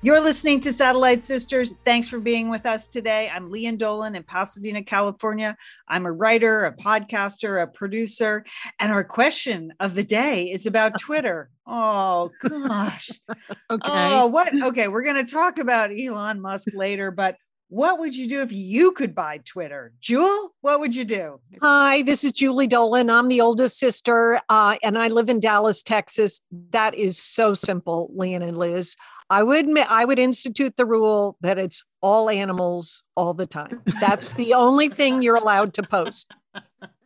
You're listening to Satellite Sisters. Thanks for being with us today. I'm Lian Dolan in Pasadena, California. I'm a writer, a podcaster, a producer, and our question of the day is about Twitter. Oh gosh. Okay. Oh, what? Okay, we're going to talk about Elon Musk later, but what would you do if you could buy Twitter? Jewel, what would you do? Hi, this is Julie Dolan. I'm the oldest sister, uh, and I live in Dallas, Texas. That is so simple, Lian and Liz. I would I would institute the rule that it's all animals all the time. That's the only thing you're allowed to post.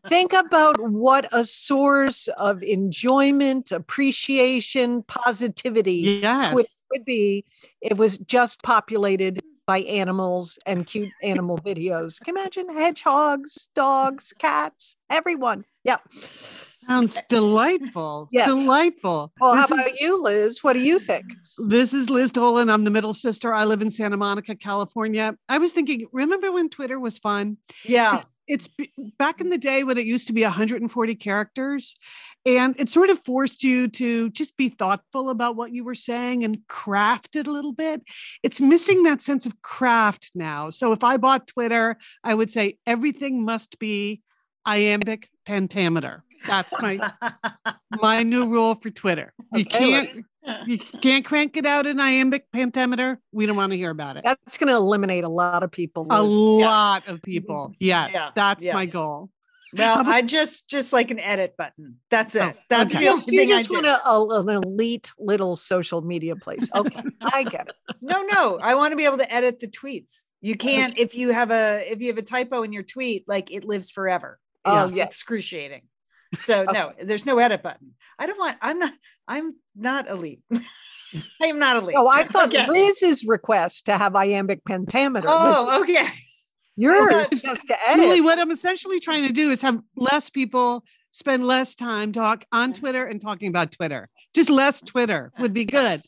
Think about what a source of enjoyment, appreciation, positivity yes. would, would be if it was just populated by animals and cute animal videos. Can you imagine hedgehogs, dogs, cats, everyone. Yeah. Sounds delightful. Yes. Delightful. Well, This how is- about you, Liz? What do you think? This is Liz Dolan. I'm the middle sister. I live in Santa Monica, California. I was thinking, remember when Twitter was fun? Yeah. It's, it's back in the day when it used to be 140 characters, and it sort of forced you to just be thoughtful about what you were saying and craft it a little bit. It's missing that sense of craft now. So if I bought Twitter, I would say everything must be iambic pentameter. That's my my new rule for Twitter. You Okay, can't you can't crank it out in iambic pentameter. We don't want to hear about it. That's going to eliminate a lot of people. A Liz. lot of people. Yes, Yeah, that's yeah. my goal. Well, I just just like an edit button. That's it. Oh, That's okay. the only you thing I just do. want a, a- an elite little social media place. Okay, I get it. No, no. I want to be able to edit the tweets. You can't if you have a if you have a typo in your tweet, like it lives forever. Oh, it's yeah. excruciating. So no, there's no edit button. I don't want. I'm not. I'm not elite. I am not elite. Oh, I thought Okay. Liz's request to have iambic pentameter Oh, okay. yours thought- just to edit. Julie, what I'm essentially trying to do is have less people spend less time talk on Twitter and talking about Twitter. Just less Twitter would be good.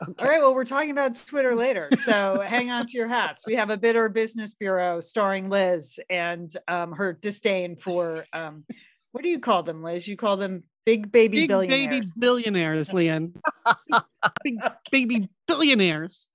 All right. Well, we're talking about Twitter later. So hang on to your hats. We have a bitter business bureau starring Liz and um, her disdain for um, what do you call them, Liz? You call them big baby Big billionaires. baby billionaires, Lian. Big baby billionaires.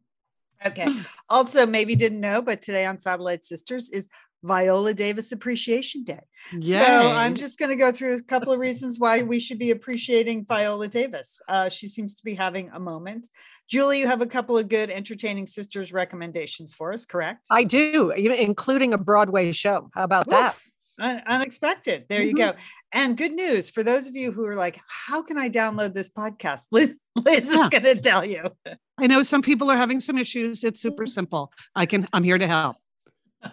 Okay. Also, maybe didn't know, but today on Satellite Sisters is Viola Davis Appreciation Day. Yay. So I'm just going to go through a couple of reasons why we should be appreciating Viola Davis. Uh, she seems to be having a moment. Julie, you have a couple of good entertaining sisters recommendations for us, correct? I do, including a Broadway show. How about that? Unexpected. There you Mhm. go. And good news for those of you who are like, how can I download this podcast? Liz, Liz Yeah. is going to tell you. I know some people are having some issues. It's super simple. I can I'm here to help.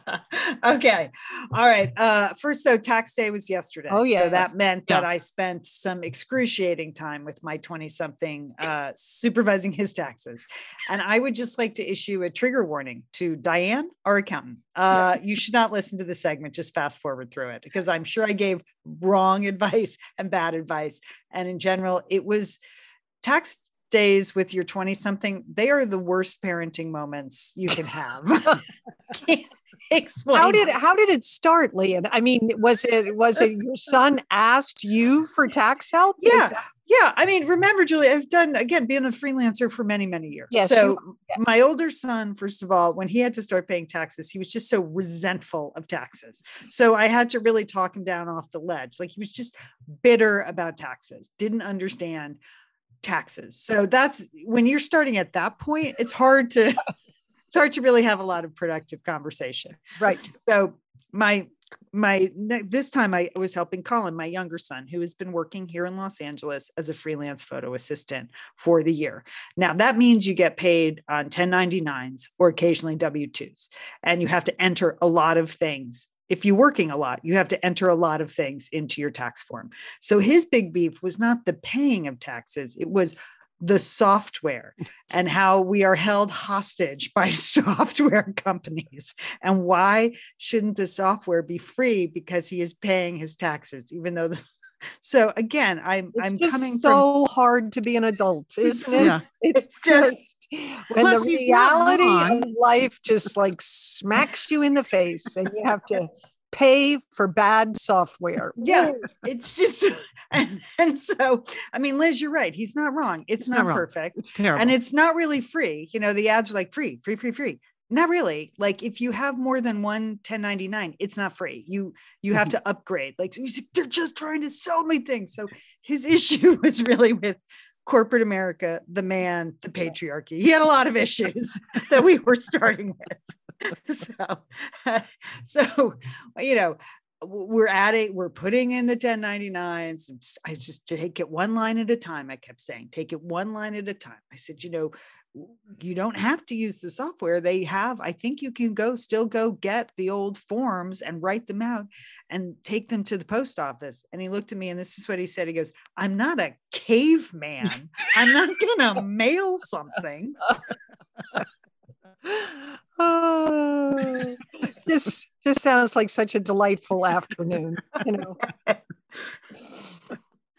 okay. All right. Uh, first, though, tax day was yesterday. Oh, So that meant that I spent some excruciating time with my 20 something uh, supervising his taxes. And I would just like to issue a trigger warning to Diane, our accountant. Uh, you should not listen to the segment, just fast forward through it because I'm sure I gave wrong advice and bad advice. And in general, it was tax days with your 20 something they are the worst parenting moments you can have explain How did it. how did it start, Lian? I mean, was it was it your son asked you for tax help? Yeah. that- Yeah, I mean, remember, Julie, I've done again being a freelancer for many, many years. Yes, so yeah. my older son, first of all, when he had to start paying taxes, he was just so resentful of taxes. So I had to really talk him down off the ledge. Like he was just bitter about taxes, didn't understand taxes. So that's when you're starting at that point, it's hard to hard to really have a lot of productive conversation right. so my my this time I was helping Colin, my younger son, who has been working here in Los Angeles as a freelance photo assistant for the year. Now that means you get paid on 1099s or occasionally W2s, and you have to enter a lot of things. If you're working a lot, you have to enter a lot of things into your tax form. So his big beef was not the paying of taxes, it was the software and how we are held hostage by software companies. And why shouldn't the software be free because he is paying his taxes, even though the so again, I'm It's I'm just coming so hard to be an adult, isn't it? Yeah. It's just- just when the reality of life just like smacks you in the face and you have to pay for bad software. Yeah. it's just and, and so I mean, Liz, you're right. He's not wrong. It's, It's not, wrong. perfect. It's terrible. and it's not really free. You know, the ads are like free, free, free, free. Not really. Like if you have more than one 1099, it's not free. You you have mm-hmm. to upgrade. Like so they're just trying to sell me things. So his issue was really with corporate America, the man, the patriarchy. He had a lot of issues that we were starting with. so, so you know, we're adding, we're putting in the 1099s. I just take it one line at a time. I kept saying, take it one line at a time. I said, you know, you don't have to use the software. They have, I think you can go still go get the old forms and write them out and take them to the post office. And he looked at me and this is what he said. He goes, I'm not a caveman. I'm not gonna mail something. Oh, this just sounds like such a delightful afternoon. You know,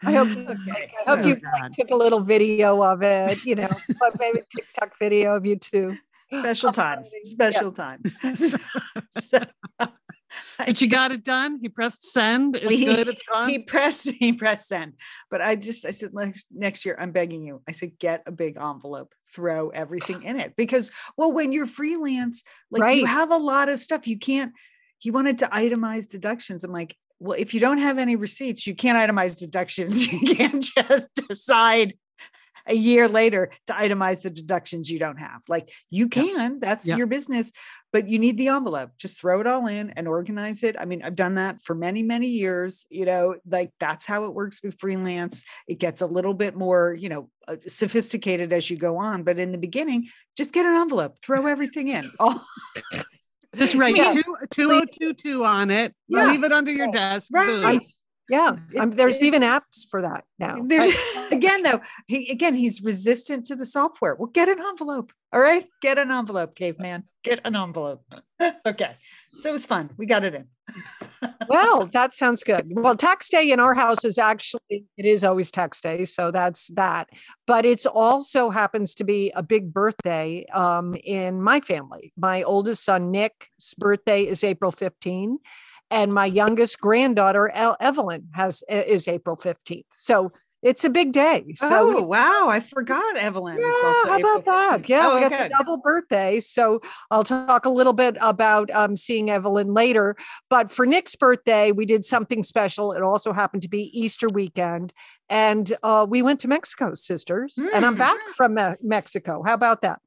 I hope you, Okay. I hope Oh, you like, took a little video of it. You know, maybe TikTok video of you too. Special times. Special times. So, but you got it done. He pressed send. It's He- good. It's gone. he pressed he pressed send but i just i said next next year i'm begging you i said get a big envelope throw everything in it because well when you're freelance like you have a lot of stuff you can't he wanted to itemize deductions i'm like well if you don't have any receipts you can't itemize deductions you can't just decide a year later to itemize the deductions you don't have like you Yeah. can that's Yeah. your business but you need the envelope just throw it all in and organize it i mean i've done that for many many years you know like that's how it works with freelance it gets a little bit more you know uh, sophisticated as you go on but in the beginning just get an envelope throw everything in all Just write Yeah. two two oh two two on it. Yeah. Leave it under your desk. Right. boom. Yeah, um, there's even apps for that now. There's, again though he again he's resistant to the software well get an envelope all right get an envelope caveman get an envelope okay so it was fun we got it in well, that sounds good. Well, tax day in our house is actually it is always tax day, so that's that. But it's also happens to be a big birthday um, in my family. My oldest son Nick's birthday is April 15, and my youngest granddaughter El- Evelyn has is April 15th. So it's a big day. So oh wow i forgot evelyn yeah, how April about that? Yeah, Oh, we got okay. the double birthday. So I'll talk a little bit about um, seeing Evelyn later. But for Nick's birthday, we did something special. It also happened to be Easter weekend. And uh, we went to Mexico, sisters. And I'm Mm. back from Me- Mexico. How about that?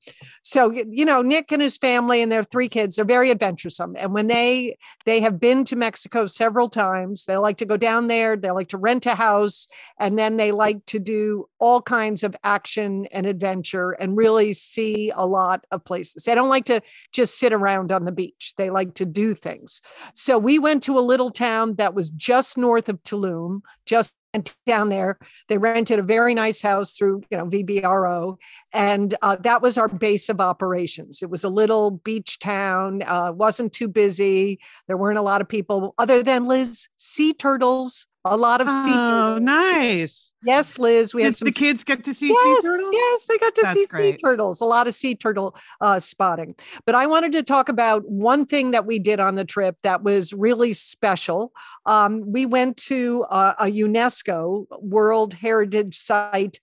So, you know, Nick and his family and their three kids are very adventuresome. And when they they have been to Mexico several times, they like to go down there, they like to rent a house, and then they like to do all kinds of action and adventure and really see a lot of places. They don't like to just sit around on the beach. They like to do things. So we went to a little town that was just north of Tulum, just down there. They rented a very nice house through, you know, VRBO, and uh, that was our base of operations. It was a little beach town, uh, wasn't too busy. There weren't a lot of people, other than Liz, sea turtles. A lot of sea. Oh, turtles. nice. Yes, Liz. We had some the kids get to see yes, sea turtles? Yes, they got to That's see sea turtles, a lot of sea turtle uh, spotting. But I wanted to talk about one thing that we did on the trip that was really special. Um, we went to uh, a UNESCO World Heritage Site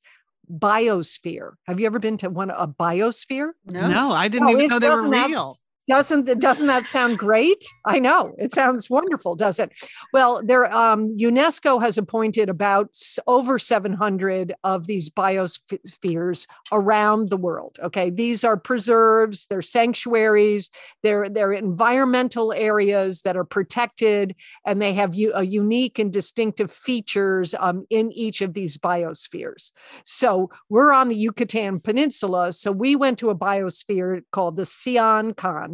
biosphere. Have you ever been to one a biosphere? No, no I didn't No, even know they were wasn't that- real. Doesn't doesn't that sound great? I know it sounds wonderful, does it? Well, there um, UNESCO has appointed about over 700 of these biospheres around the world. Okay, these are preserves, they're sanctuaries, they're they're environmental areas that are protected, and they have u- a unique and distinctive features um, in each of these biospheres. So we're on the Yucatan Peninsula. So we went to a biosphere called the Sian Ka'an.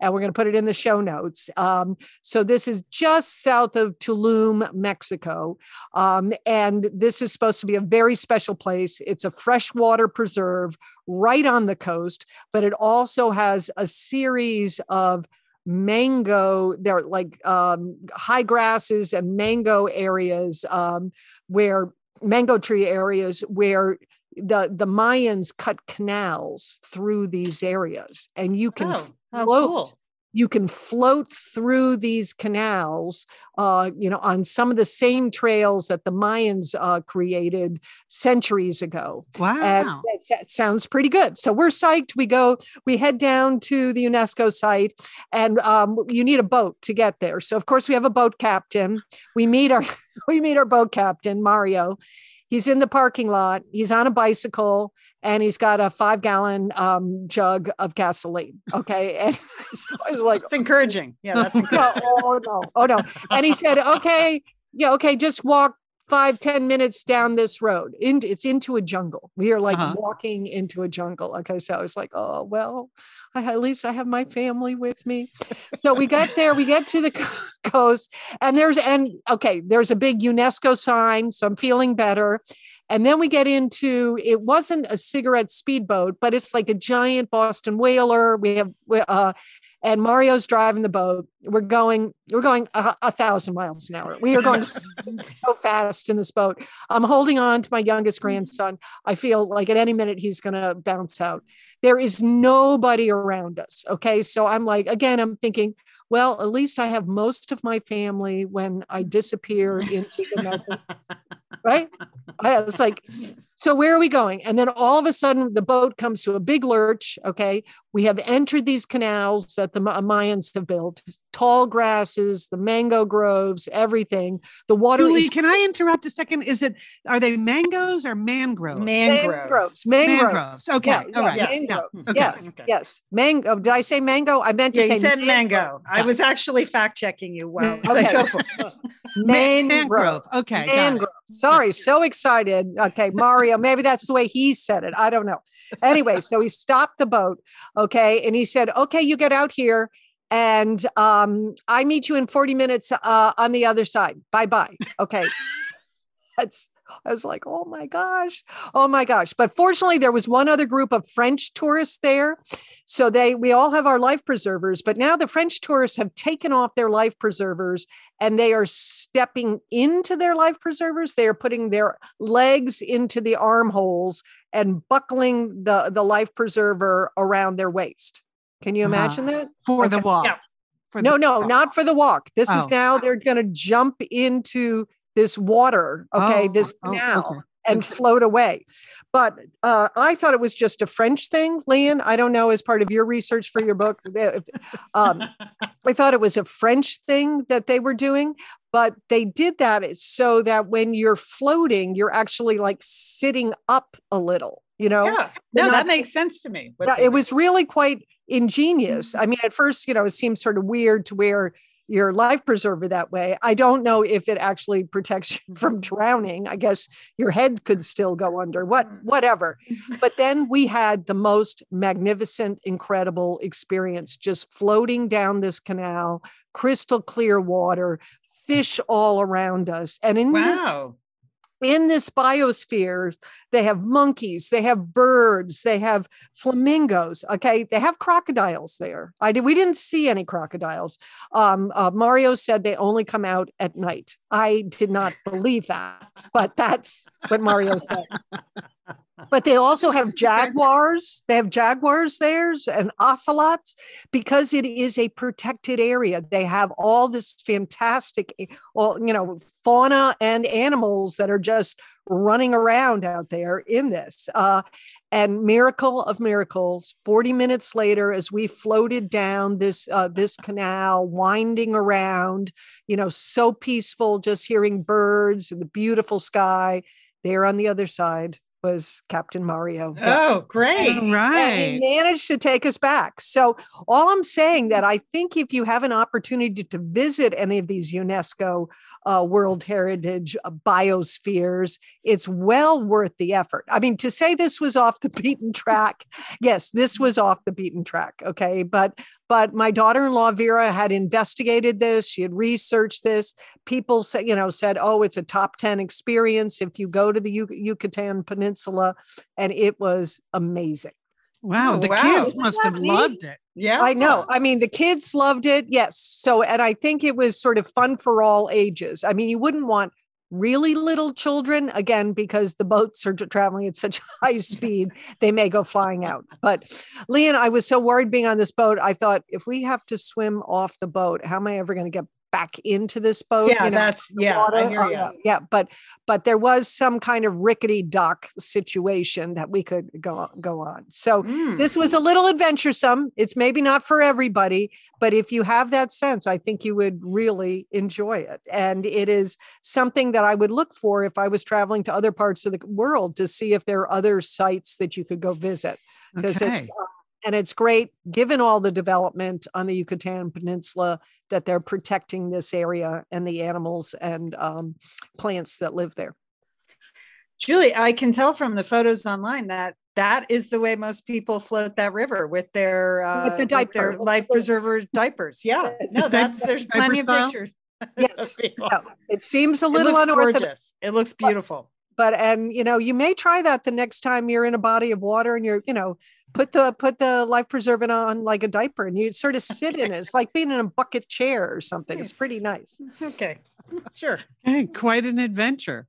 And we're going to put it in the show notes. Um, so this is just south of Tulum, Mexico, um, and this is supposed to be a very special place. It's a freshwater preserve right on the coast, but it also has a series of mango they're like um, high grasses and mango areas um, where mango tree areas where the the mayans cut canals through these areas and you can Oh, float cool. you can float through these canals uh, you know on some of the same trails that the mayans uh, created centuries ago Wow. and that sounds pretty good. So we're psyched. We go, we head down to the UNESCO site, and um, you need a boat to get there. So of course we have a boat captain. We meet our we meet our boat captain Mario. He's in the parking lot. He's on a bicycle, and he's got a five gallon um, jug of gasoline. Okay, and so I was like, It's encouraging. Yeah, that's encouraging. oh no, oh no. And he said, okay, yeah, okay, just walk five, ten minutes down this road. In, it's into a jungle. We are like Uh-huh. walking into a jungle. Okay. So I was like, oh, well, I, at least I have my family with me. So we got there, we get to the coast, and there's, and okay, there's a big UNESCO sign. So I'm feeling better. And then we get into it wasn't a cigarette speedboat, but it's like a giant Boston whaler. We have uh, and Mario's driving the boat. We're going, we're going a, a thousand miles an hour. We are going so fast in this boat. I'm holding on to my youngest grandson. I feel like at any minute he's going to bounce out. There is nobody around us. Okay. So I'm like, again, I'm thinking, well, at least I have most of my family when I disappear into the nothing right? I was like, so where are we going? And then all of a sudden, the boat comes to a big lurch. Okay. We have entered these canals that the Mayans have built tall grasses, the mango groves, everything. The water Julie, is can I interrupt a second? Is it are they mangoes or mangroves? Mangroves. mangroves. Mangroves. Mangroves. Okay. Yeah, All yeah, right. yeah. mangroves. Okay. Yes, Okay. yes. Mango. Did I say mango? I meant to Yeah, say you said mango. mango. I Yeah. was actually fact checking you. Well, Okay. let's go for it. Mangrove. mangrove. Okay. Mangrove. Sorry, so excited. Okay, Mario, maybe that's the way he said it. I don't know. Anyway, so he stopped the boat. Okay. And he said, okay, you get out here and um, I meet you in 40 minutes uh, on the other side. Bye bye. Okay. That's, I was like, oh my gosh, oh my gosh. But fortunately, there was one other group of French tourists there. So they, we all have our life preservers, but now the French tourists have taken off their life preservers and they are stepping into their life preservers. They are putting their legs into the armholes and buckling the, the life preserver around their waist. Can you uh-huh. imagine that? For the walk. Yeah. For No, the- no, oh. not for the walk. This is Oh. now they're going to jump into this water, okay, Oh, this oh, okay. and float away. But uh, I thought it was just a French thing, Lian. I don't know as part of your research for your book. uh, Um, I thought it was a French thing that they were doing, but they did that so that when you're floating, you're actually like sitting up a little, you know? Yeah. No, not- that makes sense to me. Yeah, it was really quite ingenious. Mm-hmm. I mean, at first, you know, it seemed sort of weird to wear your life preserver that way. I don't know if it actually protects you from drowning. I guess your head could still go under. What Mm. whatever. But then we had the most magnificent, incredible experience just floating down this canal, crystal clear water, fish all around us. And in this Wow. In this biosphere, they have monkeys, they have birds, they have flamingos. Okay, they have crocodiles there. I did. We didn't see any crocodiles. Um, uh, Mario said they only come out at night. I did not believe that, but that's what Mario said. But they also have jaguars. They have jaguars there and ocelots because it is a protected area. They have all this fantastic, well, you know, fauna and animals that are just running around out there in this. Uh, and miracle of miracles, 40 minutes later, as we floated down this uh, this canal, winding around, you know, so peaceful, just hearing birds and the beautiful sky. There on the other side was Captain Mario. Oh, great. All And right. he managed to take us back. So all I'm saying that I think if you have an opportunity to visit any of these UNESCO uh, World Heritage uh, biospheres, it's well worth the effort. I mean, to say this was off the beaten track, yes, this was off the beaten track. Okay, but but my daughter-in-law Vera had investigated this. She had researched this. People said, you know, said, "Oh, it's a top 10 experience if you go to the Yucatan Peninsula." And it was amazing. Wow, Oh, the wow. kids Isn't must have neat? loved it. Yeah. I know. I mean, the kids loved it. Yes. So, and I think it was sort of fun for all ages. I mean, you wouldn't want really little children again because the boats are traveling at such high speed they may go flying out. But lian i was so worried being on this boat i thought if we have to swim off the boat how am i ever going to get back into this boat Yeah, you know, that's yeah. I hear ya. yeah, yeah, but but there was some kind of rickety dock situation that we could go go on. So Mm. this was a little adventuresome. It's maybe not for everybody, but if you have that sense, I think you would really enjoy it. And it is something that I would look for if I was traveling to other parts of the world to see if there are other sites that you could go visit because Okay. it's uh, and it's great given all the development on the Yucatan Peninsula that they're protecting this area and the animals and um, plants that live there. Julie, I can tell from the photos online that that is the way most people float that river with their uh, With the diaper, their with the- life preserver diapers. Yeah, no, that's there's plenty of pictures. Yes. of people. Yeah, It seems a little looks unorthodox, gorgeous. It looks beautiful. But and you know you may try that the next time you're in a body of water and you're you know put the put the life preservant on like a diaper and you sort of sit in it. It's like being in a bucket chair or something. It's pretty nice. Okay, sure. Hey, quite an adventure.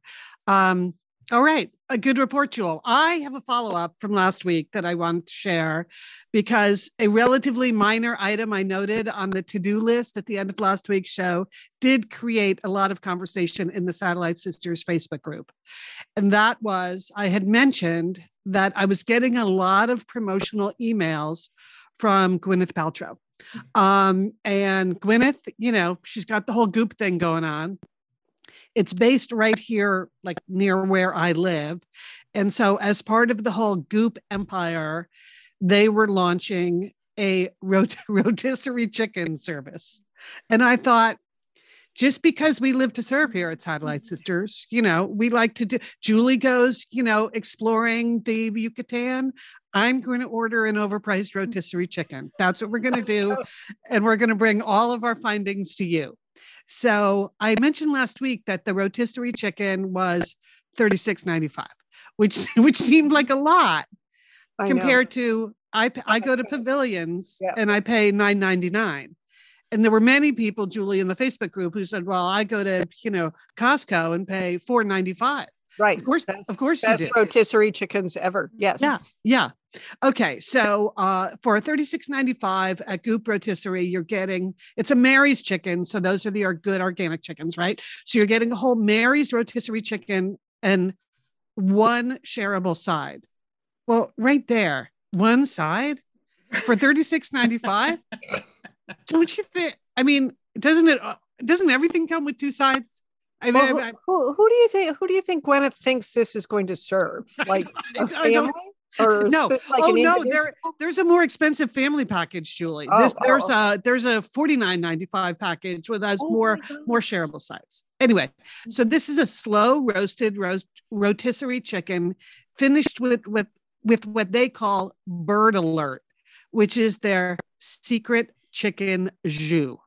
Um, all right, a good report, Jewel. I have a follow up from last week that I want to share because a relatively minor item I noted on the to do list at the end of last week's show did create a lot of conversation in the Satellite Sisters Facebook group. And that was I had mentioned that I was getting a lot of promotional emails from Gwyneth Paltrow. Um, and Gwyneth, you know, she's got the whole goop thing going on it's based right here like near where i live. And so as part of the whole goop empire they were launching a rot- rotisserie chicken service. And i thought just because we live to serve here at satellite mm-hmm. sisters you know we like to do julie goes you know exploring the yucatan. I'm going to order an overpriced mm-hmm. rotisserie chicken. That's what we're going to do and we're going to bring all of our findings to you so I mentioned last week that the rotisserie chicken was $36.95, which which seemed like a lot I know. compared to I go to pavilions Yeah. and I pay $9.99. And there were many people, Julie, in the Facebook group who said, Well, I go to, you know, Costco and pay $4.95. right. Of course, Best- of course Best rotisserie chickens ever. Yes. Yeah. Yeah. Okay. So uh, for $36.95 at Goop Rotisserie, you're getting it's a Mary's chicken. So those are the are good organic chickens, right? So you're getting a whole Mary's rotisserie chicken and one shareable side. Well, right there, one side for $36.95. Don't you think? I mean, doesn't it uh, doesn't everything come with two sides? I mean, Well, who, who, who do you think? Who do you think Gwyneth thinks this is going to serve? Like a I family, or No. like oh no, there there's a more expensive family package, Julie. Oh, this, oh, there's a there's a forty nine ninety five package with has Oh more more shareable sides. Anyway, so this is a slow roasted roast rotisserie chicken finished with with with what they call bird alert, which is their secret chicken jus.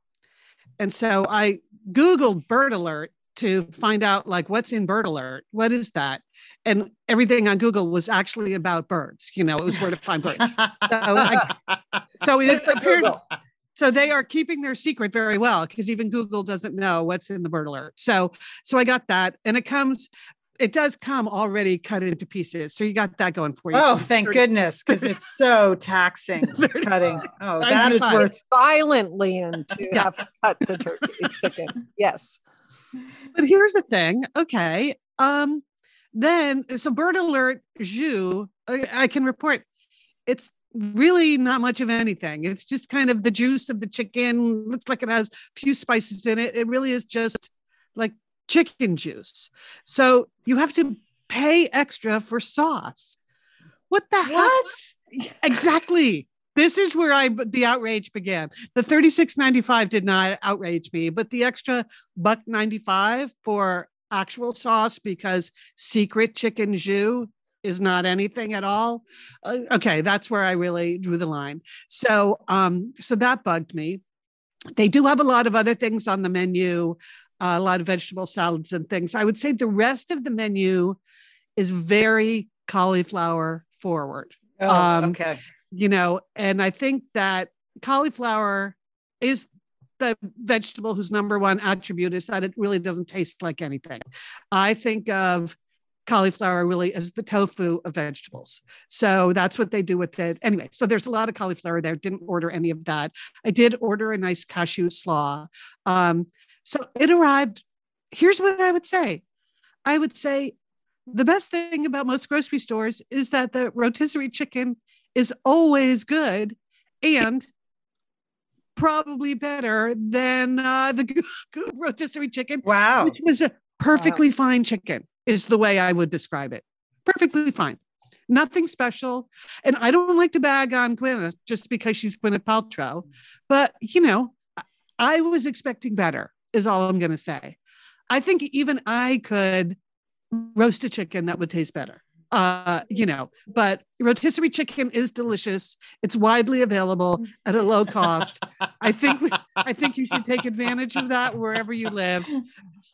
And so I googled bird alert to find out like what's in bird alert. What is that? And everything on Google was actually about birds. You know, it was where to find birds. I- So it Good for appeared so they are keeping their secret very well because even Google doesn't know what's in the bird alert. So so I got that, and it comes, it does come already cut into pieces. So you got that going for you. oh, thank goodness, because it's so taxing cutting. Oh, I that do is find- worth. It's violent, Lian, to Yeah. have to cut the turkey chicken. Yes. But here's the thing. Okay. Um, then so bird alert jus, I, I can report it's really not much of anything. It's just kind of the juice of the chicken. Looks like it has a few spices in it. It really is just like chicken juice. So you have to pay extra for sauce. What the heck? What? Exactly. This is where I the outrage began. The 36.95 did not outrage me, but the extra buck 95 for actual sauce because secret chicken jus is not anything at all. Uh, okay, that's where I really drew the line. So, um, so that bugged me. They do have a lot of other things on the menu, uh, a lot of vegetable salads and things. I would say the rest of the menu is very cauliflower forward. Oh, Um, okay. You know, and I think that cauliflower is the vegetable whose number one attribute is that it really doesn't taste like anything. I think of cauliflower really as the tofu of vegetables. So that's what they do with it. Anyway, so there's a lot of cauliflower there. Didn't order any of that. I did order a nice cashew slaw. Um, so it arrived. Here's what I would say. I would say the best thing about most grocery stores is that the rotisserie chicken is always good and probably better than uh, the rotisserie chicken, Wow. which was a perfectly fine chicken, is the way I would describe it. Perfectly fine. Nothing special. And I don't like to bag on Gwyneth just because she's Gwyneth Paltrow. But, you know, I was expecting better, is all I'm going to say. I think even I could roast a chicken that would taste better. Uh, you know, but rotisserie chicken is delicious. It's widely available at a low cost. I think we, I think you should take advantage of that wherever you live.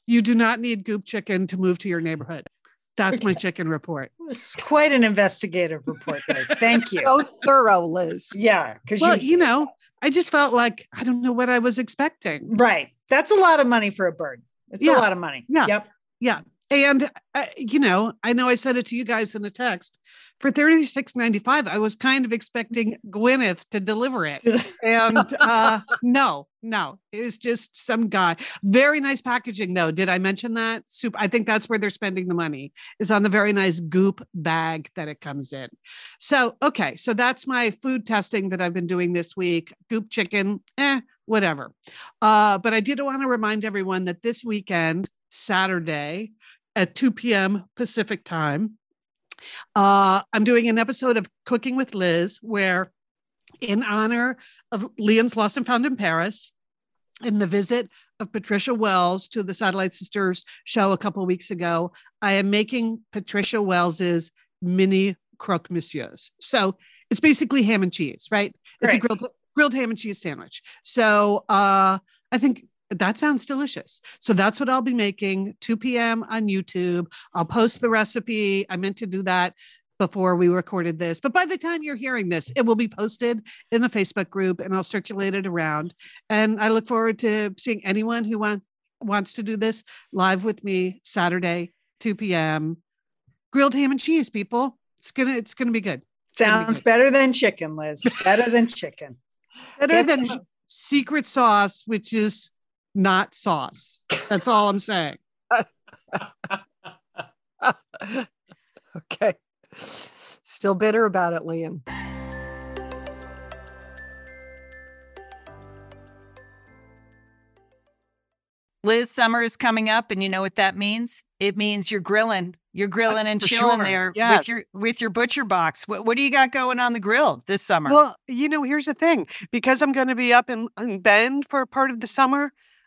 You do not need goop chicken to move to your neighborhood. That's my chicken report. It's quite an investigative report, guys. Thank you. So thorough, Liz. Yeah, because Well, you, you know, I just felt like I don't know what I was expecting. right. That's a lot of money for a bird. It's Yeah. a lot of money. Yeah. Yep. And uh, you know, I know I said it to you guys in a text. For thirty six ninety five, I was kind of expecting Gwyneth to deliver it, and uh, no, no, it was just some guy. Very nice packaging, though. Did I mention that? Soup. I think that's where they're spending the money is on the very nice goop bag that it comes in. So okay, so that's my food testing that I've been doing this week. Goop chicken, eh, whatever. Uh, but I did want to remind everyone that this weekend, Saturday at 2 p.m. Pacific time, uh, I'm doing an episode of Cooking with Liz where, in honor of Lian's Lost and Found in Paris, in the visit of Patricia Wells to the Satellite Sisters show a couple weeks ago, I am making Patricia Wells's mini croque monsieurs. So it's basically ham and cheese, right? It's a grilled grilled ham and cheese sandwich. So uh, I think that sounds delicious. So that's what I'll be making 2 p.m. on YouTube. I'll post the recipe. I meant to do that before we recorded this, but by the time you're hearing this, it will be posted in the Facebook group and I'll circulate it around. And I look forward to seeing anyone who want, wants to do this live with me Saturday, 2 p.m. Grilled ham and cheese, people. It's gonna it's gonna be good. be Sounds good. better than chicken, Liz. Better than chicken. Better than secret sauce, which is not sauce. That's all I'm saying. okay. Still bitter about it, Lian. Liz, summer is coming up, and you know what that means? It means you're grilling. You're grilling uh, and for chilling sure. there Yes. with your with your butcher box. What, what do you got going on the grill this summer? Well, you know, here's the thing because I'm going to be up in, in Bend for a part of the summer,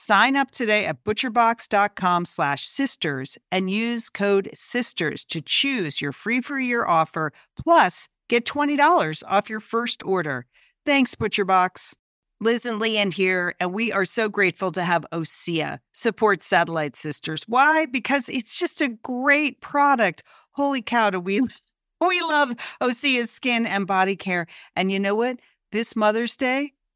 Sign up today at butcherbox.com slash sisters and use code SISTERS to choose your free for year offer. Plus, get $20 off your first order. Thanks, ButcherBox. Liz and Lian here, and we are so grateful to have OSEA support Satellite Sisters. Why? Because it's just a great product. Holy cow, do we we love OSEA's skin and body care. And you know what? This Mother's Day,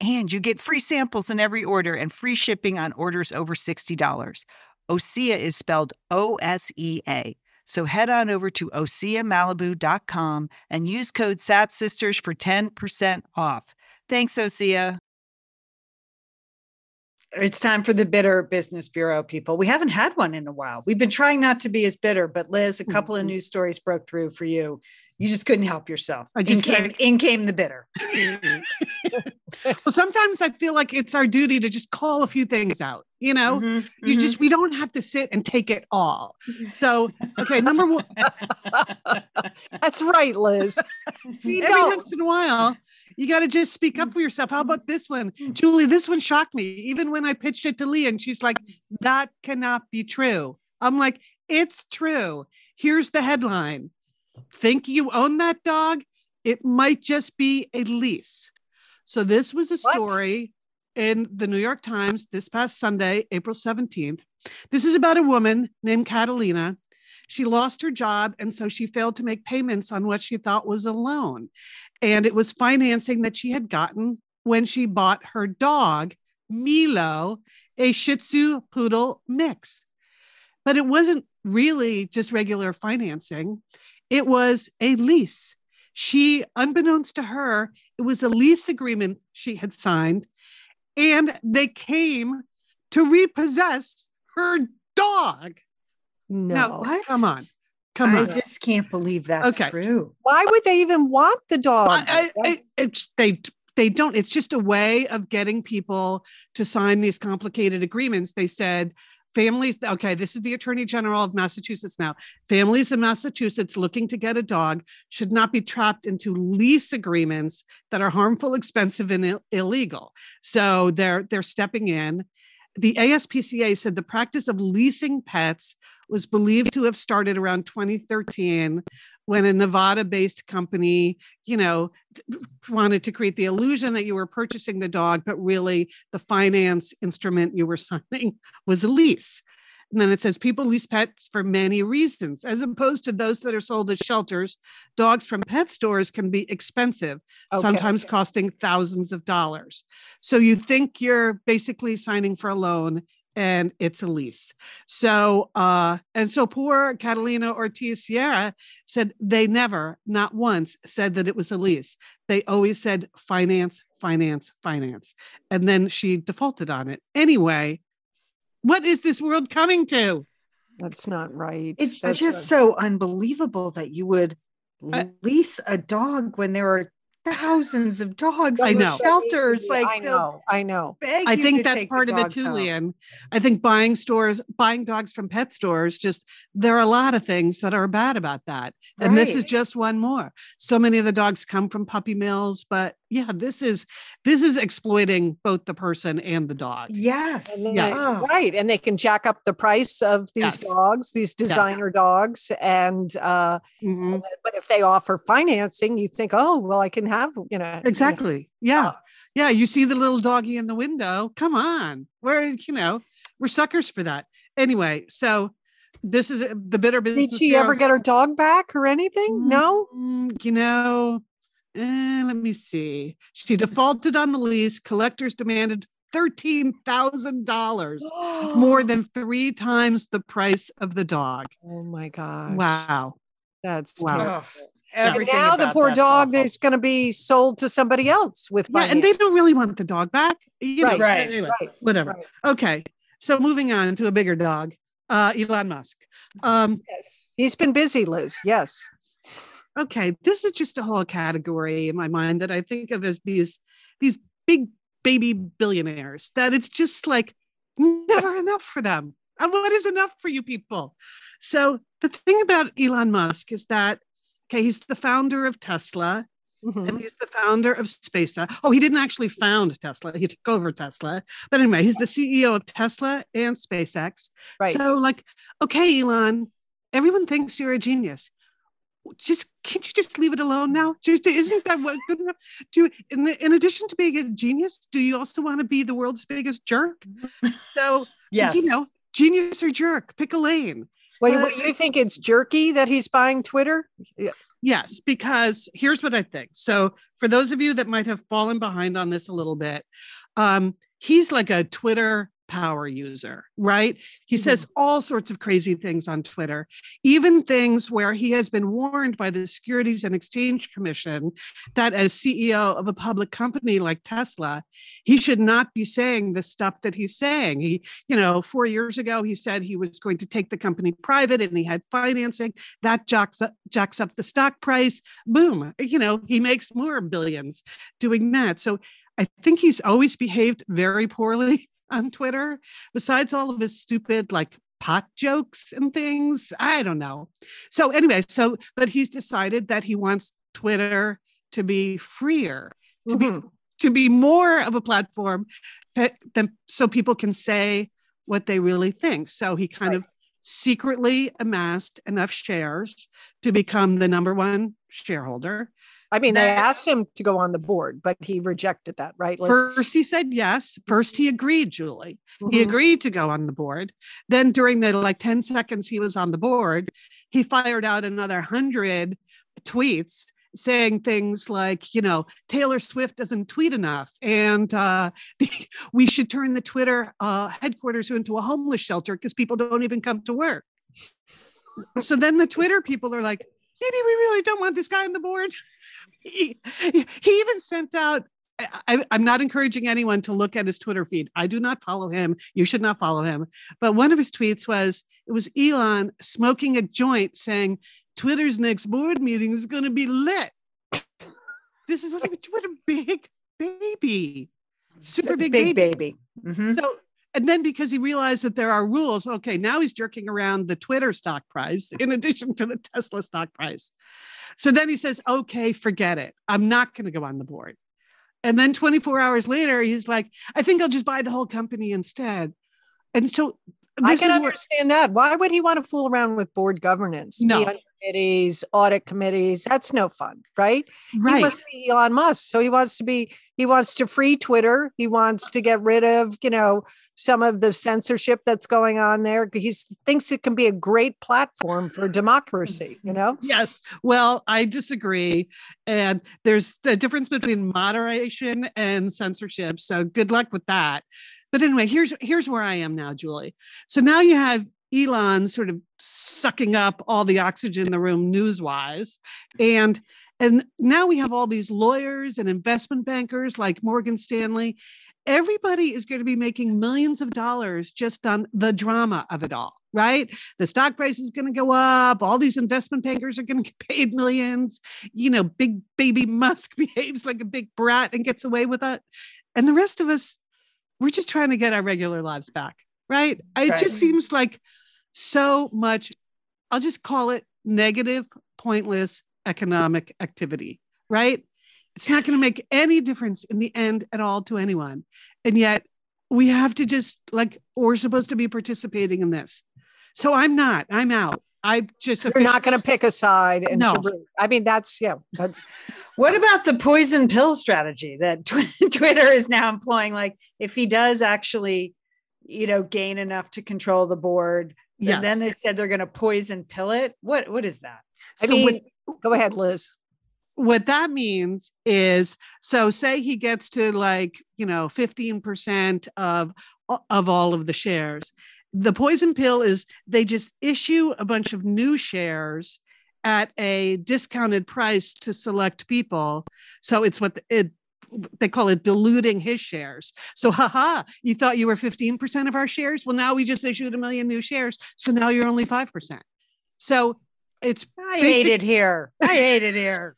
And you get free samples in every order and free shipping on orders over $60. Osea is spelled O S E A. So head on over to OseaMalibu.com and use code SATSisters for 10% off. Thanks, Osea. It's time for the bitter business bureau, people. We haven't had one in a while. We've been trying not to be as bitter, but Liz, a couple of Mhm. news stories broke through for you. You just couldn't help yourself. I in, just- came, in came the bitter. well, sometimes I feel like it's our duty to just call a few things out. You know, Mhm, you mhm. just we don't have to sit and take it all. So, okay, number one, That's right, Liz. Every once in a while, you got to just speak up for yourself. How about this one, Julie? This one shocked me. Even when I pitched it to Lee, and she's like, "That cannot be true." I'm like, "It's true." Here's the headline: Think you own that dog? It might just be a lease. So this was a What? story in the New York Times this past Sunday, April 17th. This is about a woman named Catalina. She lost her job, and so she failed to make payments on what she thought was a loan. And it was financing that she had gotten when she bought her dog, Milo, a Shih Tzu poodle mix. But it wasn't really just regular financing, it was a lease. She, unbeknownst to her, it was a lease agreement she had signed, and they came to repossess her dog. No. Now, What? come on. Come on. I on. just can't believe that's Okay. true. Why would they even want the dog? I, I, I, it's, they they don't. It's just a way of getting people to sign these complicated agreements. They said families. Okay, this is the Attorney General of Massachusetts now. Families in Massachusetts looking to get a dog should not be trapped into lease agreements that are harmful, expensive, and Ill- illegal. So they're they're stepping in. The ASPCA said the practice of leasing pets was believed to have started around 2013 when a Nevada based company, you know, wanted to create the illusion that you were purchasing the dog, but really the finance instrument you were signing was a lease. And then it says people lease pets for many reasons, as opposed to those that are sold at shelters. Dogs from pet stores can be expensive, Okay. sometimes costing thousands of dollars. So you think you're basically signing for a loan. And it's a lease. So, uh, and so poor Catalina Ortiz Sierra said they never, not once, said that it was a lease. They always said finance, finance, finance. And then she defaulted on it. Anyway, what is this world coming to? That's not right. It's That's just so unbelievable that you would I- lease a dog when there are thousands of dogs I in know. shelters. Yeah, Like I know, I know. I think that's take the part of it dogs too, home. Lian. I think buying stores, buying dogs from pet stores, just there are a lot of things that are bad about that. And this is just one more. So many of the dogs come from puppy mills, but yeah, this is this is exploiting both the person and the dog. Yes. And then Yeah. they- Oh. Right. And they can jack up the price of these Yes. dogs, these designer dogs. And uh Mhm. and then- but if they offer financing, you think, oh, well, I can have, you know. you know, Exactly. Yeah. Oh. Yeah. You see the little doggy in the window. Come on. We're, you know, we're suckers for that. Anyway, so this is uh, the bitter business. Did she ever get her dog back or anything? No. Mm, You know, eh, let me see. She defaulted on the lease. Collectors demanded $13,000, more than three times the price of the dog. Oh my gosh. Wow. That's Wow. terrible. Ugh. And now the poor dog awful. is going to be sold to somebody else with Yeah, and they don't really want the dog back. You know, Right, right, anyway, right, whatever. right. Okay. So moving on to a bigger dog, uh, Elon Musk. Um, Yes. He's been busy, Liz. Yes. Okay, this is just a whole category in my mind that I think of as these these big baby billionaires that it's just like never enough for them. And what is enough for you people? So the thing about Elon Musk is that okay, he's the founder of Tesla Mhm. and he's the founder of SpaceX. Oh, he didn't actually found Tesla; he took over Tesla. But anyway, he's the CEO of Tesla and SpaceX. Right. So, like, okay, Elon, everyone thinks you're a genius. Just can't you just leave it alone now? Just isn't that what good enough? Do in, in addition to being a genius, do you also want to be the world's biggest jerk? So Yes. you know, genius or jerk, pick a lane. What, you think it's jerky that he's buying Twitter? Yes, because here's what I think. So, for those of you that might have fallen behind on this a little bit, um, he's like a Twitter power user, right? He mm-hmm. says all sorts of crazy things on Twitter, even things where he has been warned by the Securities and Exchange Commission that as CEO of a public company like Tesla, he should not be saying the stuff that he's saying. He, you know, four years ago, he said he was going to take the company private and he had financing that jacks up, jacks up the stock price. Boom, you know, he makes more billions doing that. So I think he's always behaved very poorly on Twitter, besides all of his stupid, like, pot jokes and things. I don't know. So, anyway, so, but he's decided that he wants Twitter to be freer, to be Mhm. to be more of a platform that, that so people can say what they really think. So he kind of secretly amassed enough shares to become the number one shareholder. I mean, they asked him to go on the board, but he rejected that, right? Liz? First, he said yes. First, he agreed, Julie. He Mhm. agreed to go on the board. Then, during the like 10 seconds he was on the board, he fired out another 100 tweets saying things like, you know, Taylor Swift doesn't tweet enough, and uh, we should turn the Twitter uh, headquarters into a homeless shelter because people don't even come to work. so then the Twitter people are like, maybe we really don't want this guy on the board. He, he even sent out I, I'm not encouraging anyone to look at his Twitter feed. I do not follow him. You should not follow him. But one of his tweets was it was Elon smoking a joint saying, Twitter's next board meeting is going to be lit. This is what, a- what a big baby. Super big, big baby. baby. Mhm. So, and then because he realized that there are rules, okay, now he's jerking around the Twitter stock price in addition to the Tesla stock price. So then he says, okay, forget it. I'm not going to go on the board. And then 24 hours later, he's like, I think I'll just buy the whole company instead. And so I can understand that. Why would he want to fool around with board governance? No. committees, audit committees. That's no fun, right? He right. wants to be Elon Musk. So he wants to be, he wants to free Twitter. He wants to get rid of, you know, some of the censorship that's going on there. He thinks it can be a great platform for democracy, you know? Yes. Well, I disagree. And there's a difference between moderation and censorship. So good luck with that. But anyway, here's here's where I am now, Julie. So now you have Elon sort of sucking up all the oxygen in the room news-wise. And and now we have all these lawyers and investment bankers like Morgan Stanley. Everybody is going to be making millions of dollars just on the drama of it all, right? The stock price is going to go up. All these investment bankers are going to get paid millions. You know, big baby Musk behaves like a big brat and gets away with it. And the rest of us, we're just trying to get our regular lives back, right? It Right. just seems like so much, I'll just call it negative, pointless economic activity, right? It's not going to make any difference in the end at all to anyone. And yet we have to just like, we're supposed to be participating in this. So I'm not, I'm out. I just, You're not going to pick a side. And No. to- I mean, that's, yeah, that's, What about the poison pill strategy that Twitter is now employing? Like, if he does actually, you know, gain enough to control the board, yes. and then they said they're going to poison pill it. What what is that? I So mean, what- go ahead, Liz. what that means is so say he gets to like you know 15% of of all of the shares the poison pill is they just issue a bunch of new shares at a discounted price to select people. So it's what it they call it diluting his shares. So haha you thought you were 15% of our shares? Well now we just issued a million new shares. So now you're only 5% so it's I Basic- hate it here. I hate it here.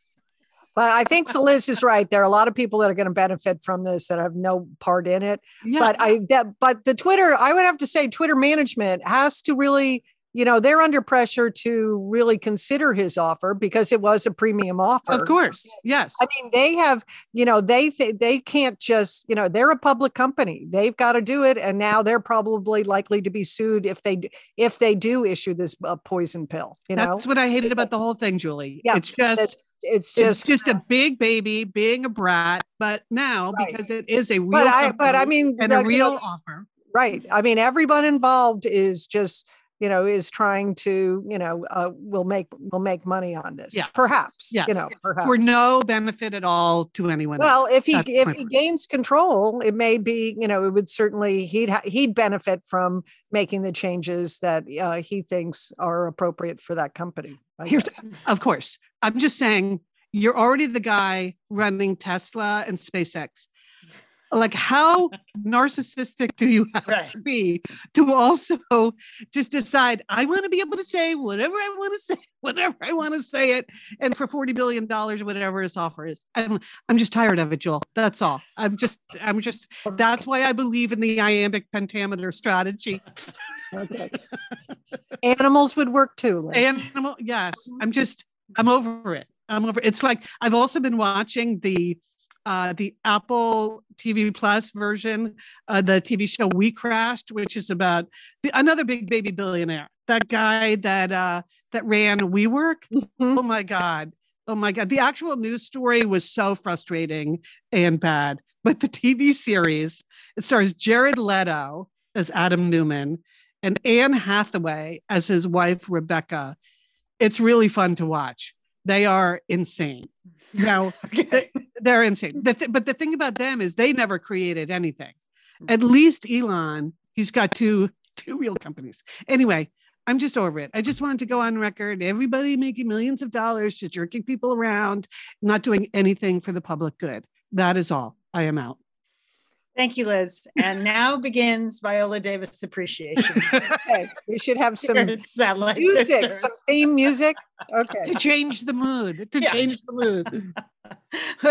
But I think Liz is right. There are a lot of people that are going to benefit from this that have no part in it. yeah But I that but the Twitter, I would have to say Twitter management has to really, you know, they're under pressure to really consider his offer because it was a premium offer. of course yes I mean, they have, you know, they th- they can't just, you know, they're a public company. They've got to do it, and now they're probably likely to be sued if they if they do issue this uh, poison pill. You know, That's what I hated about the whole thing, Julie. Yeah, it's just it's it's it's just. just a big baby being a brat, but now Right. because it is a real but I but I mean, and the- a you real know, offer. right. I mean, everyone involved is just you know is trying to you know uh, will make will make money on this. Yes. Perhaps. Yes. You know, perhaps. For no benefit at all to anyone. else. Well, if he That's if he gains control, it may be you know it would certainly he'd ha- he'd benefit from making the changes that uh, he thinks are appropriate for that company. Here's- of course, I'm just saying you're already the guy running Tesla and SpaceX. Like, how narcissistic do you have Right. to be to also just decide I want to be able to say whatever I want to say, whatever I want to say it, and for forty billion dollars, whatever his offer is? I'm I'm just tired of it, Joel. That's all. I'm just I'm just. That's why I believe in the iambic pentameter strategy. Okay. Animals would work too. Liz. Animal, yes. I'm just, I'm over it. I'm over. It's like I've also been watching the uh the Apple TV Plus version, uh, the TV show We Crashed, which is about the, another big baby billionaire. That guy that uh that ran WeWork. Mhm. Oh my god. Oh my god. The actual news story was so frustrating and bad. But the TV series, it stars Jared Leto as Adam Neumann and Anne Hathaway as his wife Rebecca. It's really fun to watch. They are insane. Now, Okay. they're insane. The th- but the thing about them is they never created anything. Mm-hmm. At least Elon, he's got two two real companies. Anyway, I'm just over it. I just wanted to go on record. Everybody making millions of dollars, just jerking people around, not doing anything for the public good. That is all. I am out. Thank you, Liz. And now begins Viola Davis appreciation. Okay. We should have some Here at music, Sisters. some theme music. Okay. to change the mood. To Yeah. change the mood.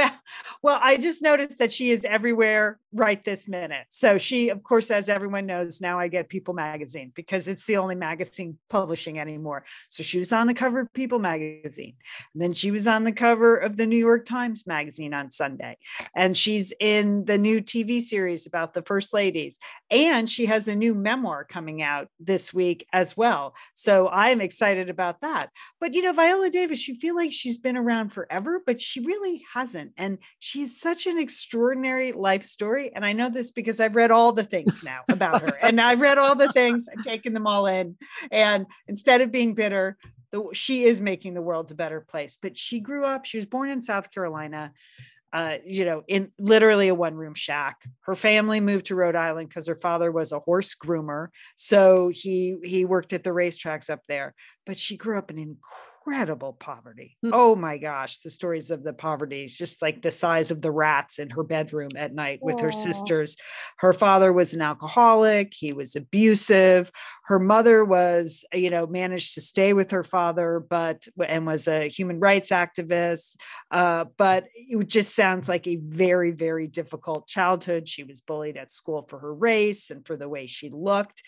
well, I just noticed that she is everywhere right this minute. So she, of course, as everyone knows, now I get People Magazine because it's the only magazine publishing anymore. So she was on the cover of People Magazine. And then she was on the cover of the New York Times Magazine on Sunday. And she's in the new TV series about the First Ladies. And she has a new memoir coming out this week as well. So I'm excited about that. But you know, Viola Davis, you feel like she's been around forever, but she really hasn't. And she's such an extraordinary life story. And I know this because I've read all the things now about her. And I've read all the things, I've taken them all in. And instead of being bitter, the, she is making the world a better place. But she grew up, she was born in South Carolina. uh, you know, in literally a one room shack. Her family moved to Rhode Island because her father was a horse groomer. So he he worked at the racetracks up there. But she grew up in incredible incredible poverty. Hmm. Oh my gosh, the stories of the poverty is just like the size of the rats in her bedroom at night with her sisters. Her father was an alcoholic, he was abusive. Her mother was, you know, managed to stay with her father, but and was a human rights activist. Uh, but it just sounds like a very, very difficult childhood. She was bullied at school for her race and for the way she looked.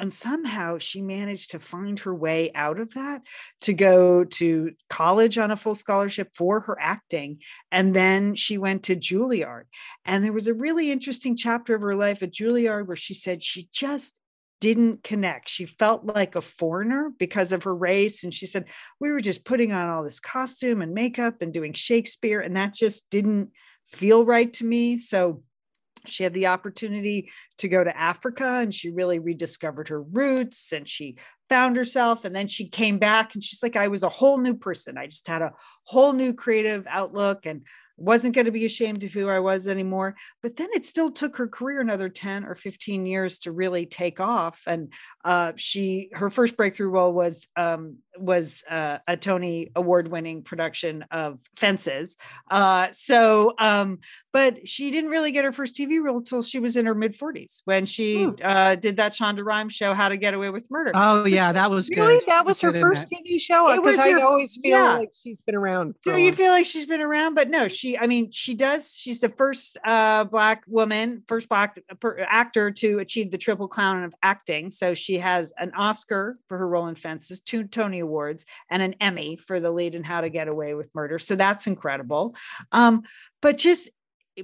And somehow she managed to find her way out of that to go to college on a full scholarship for her acting. And then she went to Juilliard. And there was a really interesting chapter of her life at Juilliard where she said she just didn't connect. She felt like a foreigner because of her race. And she said, We were just putting on all this costume and makeup and doing Shakespeare, and that just didn't feel right to me. So she had the opportunity to go to Africa and she really rediscovered her roots and she found herself. And then she came back and she's like, I was a whole new person. I just had a whole new creative outlook and wasn't going to be ashamed of who I was anymore. But then it still took her career another 10 or 15 years to really take off. And uh, she, her first breakthrough role was, um, was uh, a Tony award winning production of Fences. Uh, so, um, but she didn't really get her first TV role until she was in her mid 40s when she Hmm. uh, did that Shonda Rhimes show, How to Get Away with Murder. Oh yeah, that was Really? good. That was her first that. TV show? Because I always feel yeah. like she's been around. Do you feel like she's been around? But no, she, I mean, she does. She's the first uh, Black woman, first Black actor to achieve the Triple Crown of acting. So she has an Oscar for her role in Fences, two Tony Awards, and an Emmy for the lead in How to Get Away with Murder. So that's incredible. Um, but just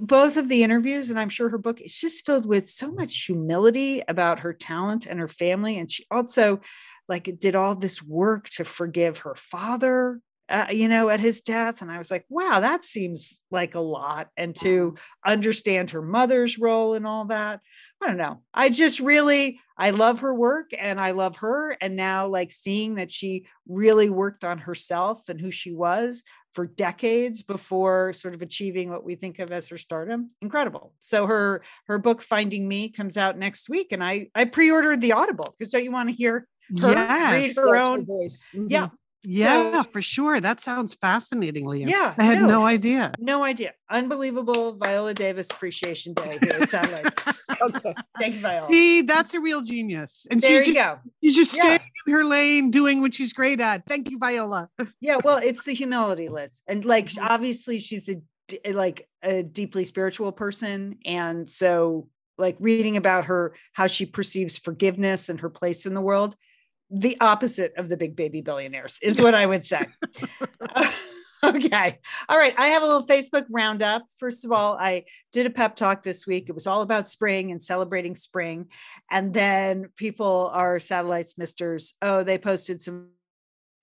both of the interviews, and I'm sure her book is just filled with so much humility about her talent and her family. And she also like did all this work to forgive her father uh, you know, at his death. And I was like, wow, that seems like a lot. And to understand her mother's role and all that. I don't know. I just really, I love her work and I love her. And now, like, seeing that she really worked on herself and who she was for decades before sort of achieving what we think of as her stardom incredible so her her book finding me comes out next week and i i pre-ordered the audible because don't you want to hear her read her Yes, own voice. Mhm. yeah Yeah, So- for sure. That sounds fascinating, Lian. Yeah, I had no. no idea. No idea. Unbelievable Viola Davis Appreciation Day here at. Okay. Thank you, Viola. See, that's a real genius. And there she's you just, go. she's just Yeah. staying in her lane, doing what she's great at. Thank you, Viola. Yeah, well, it's the humility, Liz. And like Mhm. obviously she's a like a deeply spiritual person. And so like reading about her, how she perceives forgiveness and her place in the world, the opposite of the big baby billionaires is what I would say. okay. All right. I have a little Facebook roundup. First of all, I did a pep talk this week. It was all about spring and celebrating spring. And then people are Satellite Sisters. Oh, they posted some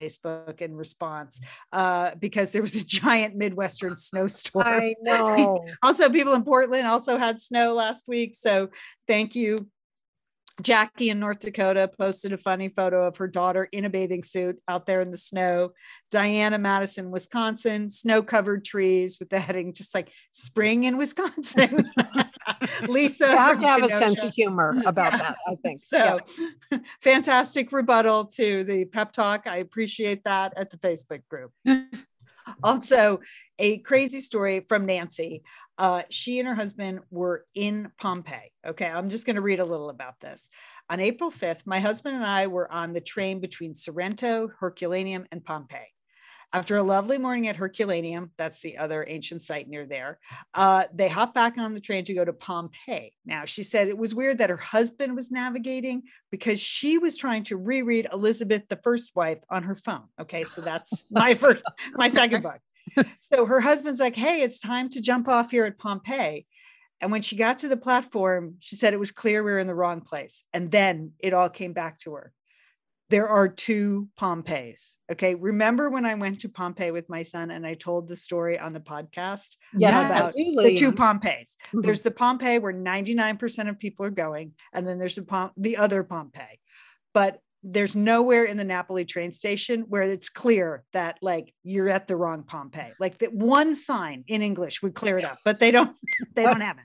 Facebook in response uh, because there was a giant Midwestern snowstorm. I know. also, people in Portland also had snow last week. So thank you. Jackie in North Dakota posted a funny photo of her daughter in a bathing suit out there in the snow. Diana Madison, Wisconsin, snow covered trees with the heading just like spring in Wisconsin. Lisa, You have to have a sense of humor about Yeah. that, I think. So fantastic rebuttal to the pep talk. I appreciate that at the Facebook group. also, a crazy story from Nancy. Uh, she and her husband were in Pompeii. Okay, I'm just going to read a little about this. On April 5th, my husband and I were on the train between Sorrento, Herculaneum, and Pompeii. After a lovely morning at Herculaneum, that's the other ancient site near there, uh, they hopped back on the train to go to Pompeii. Now, she said it was weird that her husband was navigating because she was trying to reread Elizabeth the First Wife on her phone. Okay, so that's my first, my second book. So her husband's like, "Hey, it's time to jump off here at Pompeii." And when she got to the platform, she said it was clear we were in the wrong place. And then it all came back to her there are two Pompeiis. Okay. Remember when I went to Pompeii with my son and I told the story on the podcast Yes, Yes. about I do, the two Lian. Pompeiis? Mhm. There's the Pompeii where 99% of people are going, and then there's the, Pom- the other Pompeii. But there's nowhere in the Napoli train station where it's clear that like you're at the wrong Pompeii. Like that one sign in English would clear it up, but they don't they don't have it.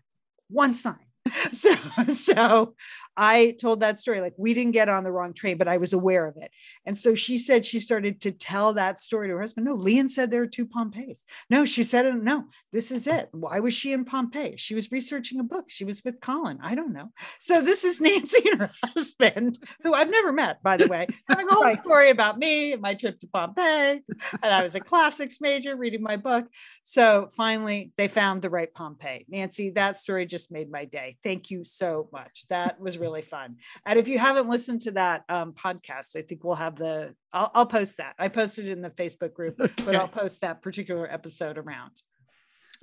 One sign. So so I told that story like we didn't get on the wrong train, but I was aware of it. And so she said she started to tell that story to her husband. No, Lian said there are two Pompeiis. No, she said. No, this is it. Why was she in Pompeii? She was researching a book. She was with Colin. I don't know. So this is Nancy and her husband, who I've never met, by the way, having a whole story about me and my trip to Pompeii. And I was a classics major reading my book. So finally, they found the right Pompeii. Nancy, that story just made my day. Thank you so much. That was really fun. And if you haven't listened to that um, podcast, I think we'll have the, I'll, I'll post that. I posted it in the Facebook group, but I'll post that particular episode around.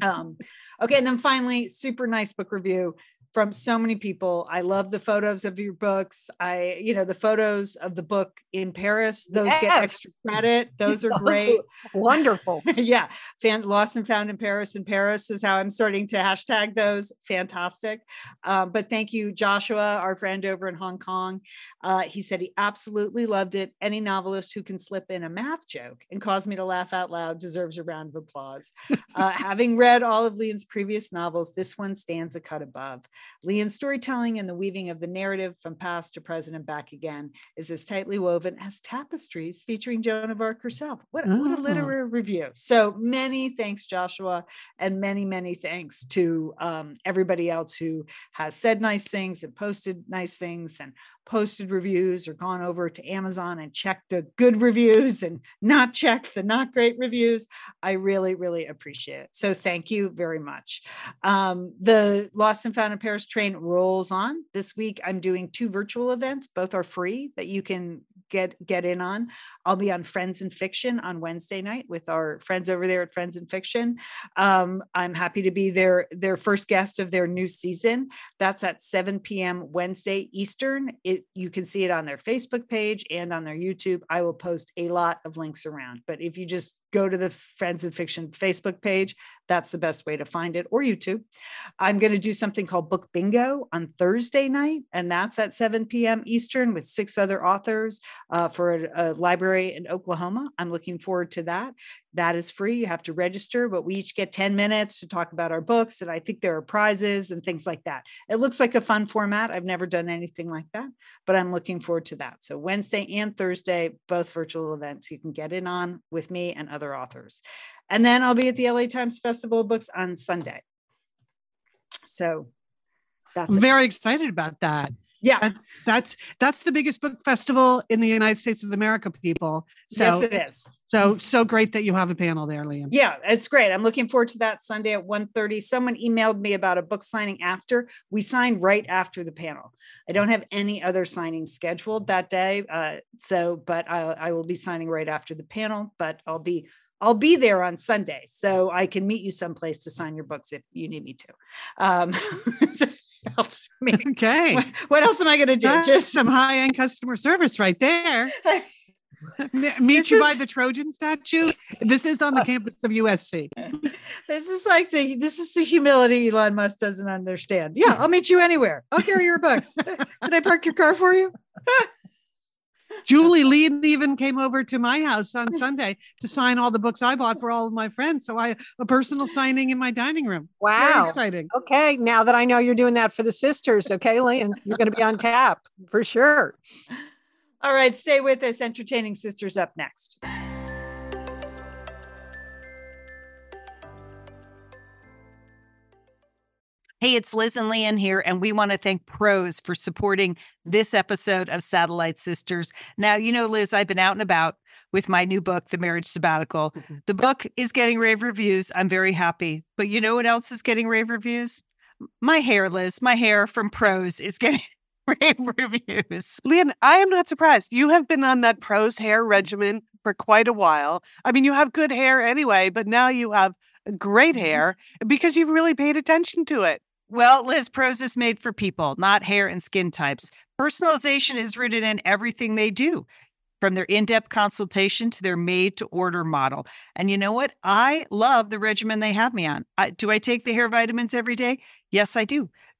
Um, okay. And then finally, super nice book review from so many people. I love the photos of your books. I, you know, the photos of the book in Paris, those get extra credit. Those are Those great. Wonderful. yeah, fan, lost and found in Paris. In Paris is how I'm starting to hashtag those. Fantastic. Um, but thank you, Joshua, our friend over in Hong Kong. Uh, he said he absolutely loved it. Any novelist who can slip in a math joke and cause me to laugh out loud deserves a round of applause. Uh, having read all of Lian's previous novels, this one stands a cut above. Lian's storytelling and the weaving of the narrative from past to present and back again is as tightly woven as tapestries featuring Joan of Arc herself. What, what a Oh. literary review. So many thanks, Joshua, and many, many thanks to um, everybody else who has said nice things and posted nice things and posted reviews or gone over to Amazon and checked the good reviews and not checked the not great reviews. I really, really appreciate it. So thank you very much. Um, the Lost and Found in Paris train rolls on. This week I'm doing two virtual events. Both are free that you can get get in on. I'll be on Friends in Fiction on Wednesday night with our friends over there at Friends in Fiction. Um, I'm happy to be their their first guest of their new season. That's at 7 p.m. Wednesday Eastern. It you can see it on their Facebook page and on their YouTube. I will post a lot of links around. But if you just go to the Friends in Fiction Facebook page, that's the best way to find it, or YouTube. I'm going to do something called Book Bingo on Thursday night, and that's at 7 p.m. Eastern with six other authors uh, for a, a library in Oklahoma. I'm looking forward to that. That is free. You have to register, but we each get 10 minutes to talk about our books. And I think there are prizes and things like that. It looks like a fun format. I've never done anything like that, but I'm looking forward to that. So, Wednesday and Thursday, both virtual events you can get in on with me and other authors. And then I'll be at the LA Times Festival of Books on Sunday. So, that's it. Very excited about that. yeah. That's that's that's the biggest book festival in the United States of America, people. So yes, it is. So so great that you have a panel there, Lian. Yeah, it's great. I'm looking forward to that Sunday at 1:30. Someone emailed me about a book signing after. We sign right after the panel. I don't have any other signings scheduled that day. Uh, so, but I, I will be signing right after the panel, but I'll be I'll be there on Sunday. So I can meet you someplace to sign your books if you need me to. Um, so else- I mean, Okay. what, what else am I going to do? That's Just some high-end customer service right there. Me- Meet This you by the Trojan statue. This is on the uh, campus of USC. This is like the this is the humility Elon Musk doesn't understand. Yeah, I'll meet you anywhere. I'll carry your books. Can I park your car for you? Julie Lee even came over to my house on Sunday to sign all the books I bought for all of my friends. So I a personal signing in my dining room. Very Wow. exciting. Okay. Now that I know you're doing that for the sisters, okay, Lynn, you're going to be on tap for sure. All right, stay with us. Entertaining Sisters up next. Hey, it's Liz and Lian here, and we want to thank Prose for supporting this episode of Satellite Sisters. Now, you know, Liz, I've been out and about with my new book, The Marriage Sabbatical. Mm-hmm. The book is getting rave reviews. I'm very happy. But you know what else is getting rave reviews? My hair, Liz, my hair from Prose is getting rave reviews. Lian, I am not surprised. You have been on that Prose hair regimen for quite a while. I mean, you have good hair anyway, but now you have great mm-hmm. hair because you've really paid attention to it. Well, Liz, Prose is made for people, not hair and skin types. Personalization is rooted in everything they do, from their in depth consultation to their made to order model. And you know what? I love the regimen they have me on. I, do I take the hair vitamins every day? Yes, I do.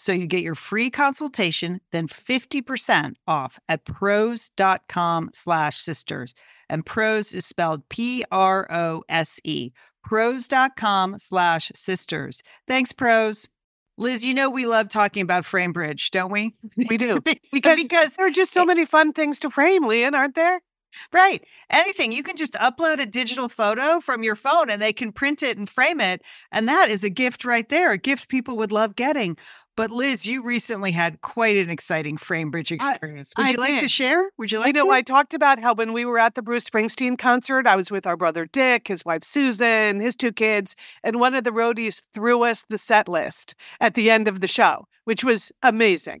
So you get your free consultation, then 50% off at prose.com slash sisters. And Prose is spelled P-R-O-S-E. Prose.com slash sisters. Thanks, Prose. Liz, you know we love talking about FrameBridge, don't we? We do. because, Because, there are just so many fun things to frame, Lian, aren't there? right, anything you can just upload a digital photo from your phone and they can print it and frame it, and that is a gift right there, a gift people would love getting. But Liz, you recently had quite an exciting FrameBridge experience. Would I you like to share? Would you like know to? I talked about how when we were at the Bruce Springsteen concert, I was with our brother Dick, his wife Susan, his two kids, and one of the roadies threw us the set list at the end of the show, which was amazing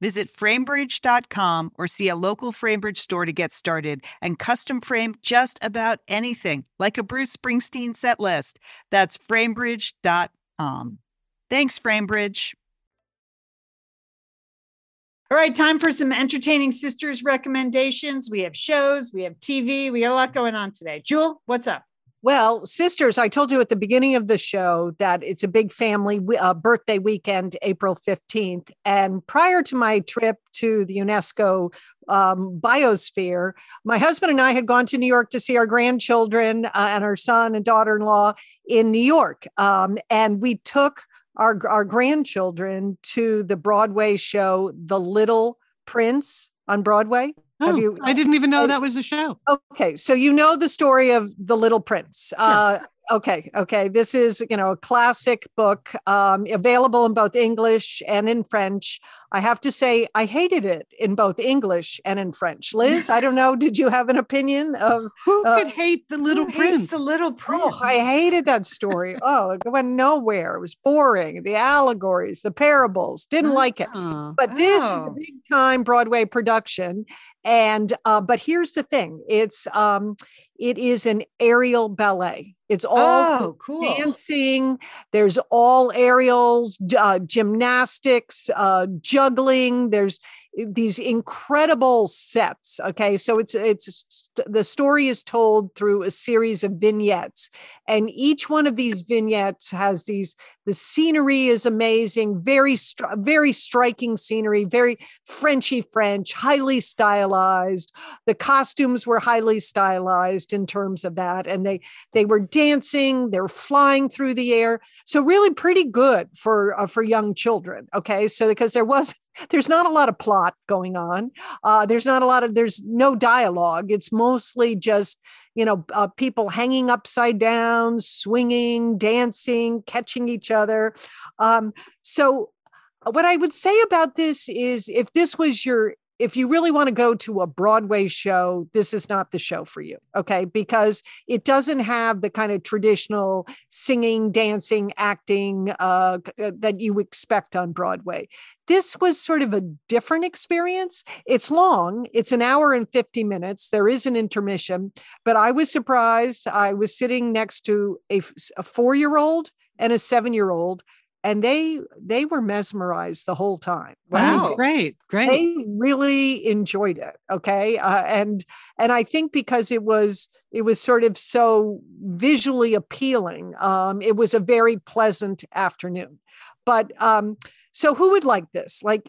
Visit framebridge.com or see a local FrameBridge store to get started and custom frame just about anything, like a Bruce Springsteen set list. That's framebridge.com. Thanks, FrameBridge. All right, time for some entertaining sisters recommendations. We have shows, we have TV, we got a lot going on today. Jewel, what's up? Well, sisters, I told you at the beginning of the show that it's a big family uh, birthday weekend, April 15th. And prior to my trip to the UNESCO um, biosphere, my husband and I had gone to New York to see our grandchildren uh, and our son and daughter in law in New York. Um, and we took our, our grandchildren to the Broadway show, The Little Prince on Broadway. Have Oh, you- I didn't even know that was a show. Okay, so you know the story of the Little Prince. Uh, okay, okay. This is you know a classic book, um, available in both English and in French. I have to say, I hated it in both English and in French. Liz, I don't know. Did you have an opinion of? Who Uh, could hate the little prince? the little prince. Oh, I hated that story. Oh, it went nowhere. It was boring. The allegories, the parables, didn't like it. Oh. But this is a Oh. big time Broadway production. And uh, but here's the thing: it's um, it is an aerial ballet. It's all oh, cool. dancing. There's all aerials, uh, gymnastics, uh, juggling. There's these incredible sets. Okay, so it's it's the story is told through a series of vignettes, and each one of these vignettes has these. The scenery is amazing, very very striking scenery, very Frenchy French, highly stylized. The costumes were highly stylized in terms of that, and they they were dancing, they're flying through the air, so really pretty good for uh, for young children. Okay, so because there was there's not a lot of plot going on uh, there's not a lot of there's no dialogue it's mostly just you know uh, people hanging upside down swinging dancing catching each other. Um, so what i would say about this is if this was your if you really want to go to a Broadway show, this is not the show for you. Okay. Because it doesn't have the kind of traditional singing, dancing, acting uh, uh, that you expect on Broadway. This was sort of a different experience. It's long, it's an hour and 50 minutes. There is an intermission, but I was surprised. I was sitting next to a, a four year old and a seven year old and they they were mesmerized the whole time wow. Great great. They really enjoyed it okay? Uh, and and i think because it was it was sort of so visually appealing um it was a very pleasant afternoon. But um so who would like this? Like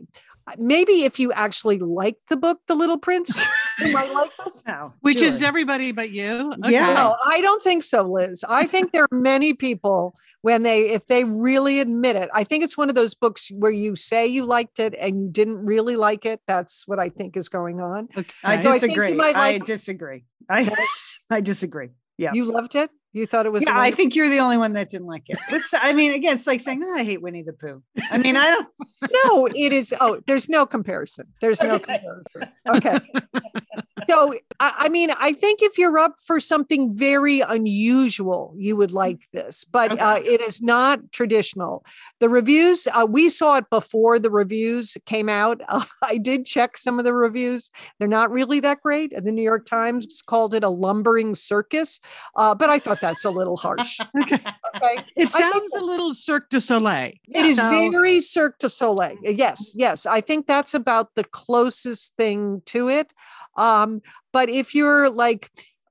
maybe if you actually like the book the little prince you might like this. Now which sure. is everybody but you? Okay. yeah no, i don't think so liz. I think there are many people when they if they really admit it. I think it's one of those books where you say you liked it and you didn't really like it. That's what i think is going on. Okay. i disagree. so I, I disagree. I i disagree. Yeah. You loved it? You thought it was yeah i think you're the only one that didn't like it. What's, i mean again it's like saying oh, i hate winnie the pooh. I mean i don't no it is oh there's no comparison. There's no comparison. Okay so I, I, mean i think if you're up for something very unusual you would like this but okay. uh, it is not traditional. The reviews uh, we saw it before the reviews came out. Uh, i did check some of the reviews. They're not really that great. The new york times called it a lumbering circus uh, but i thought that's a little harsh. Okay, okay. it sounds a little cirque du soleil. It is so. very cirque du soleil. Yes yes. I think that's about the closest thing to it. Um, but if you're like,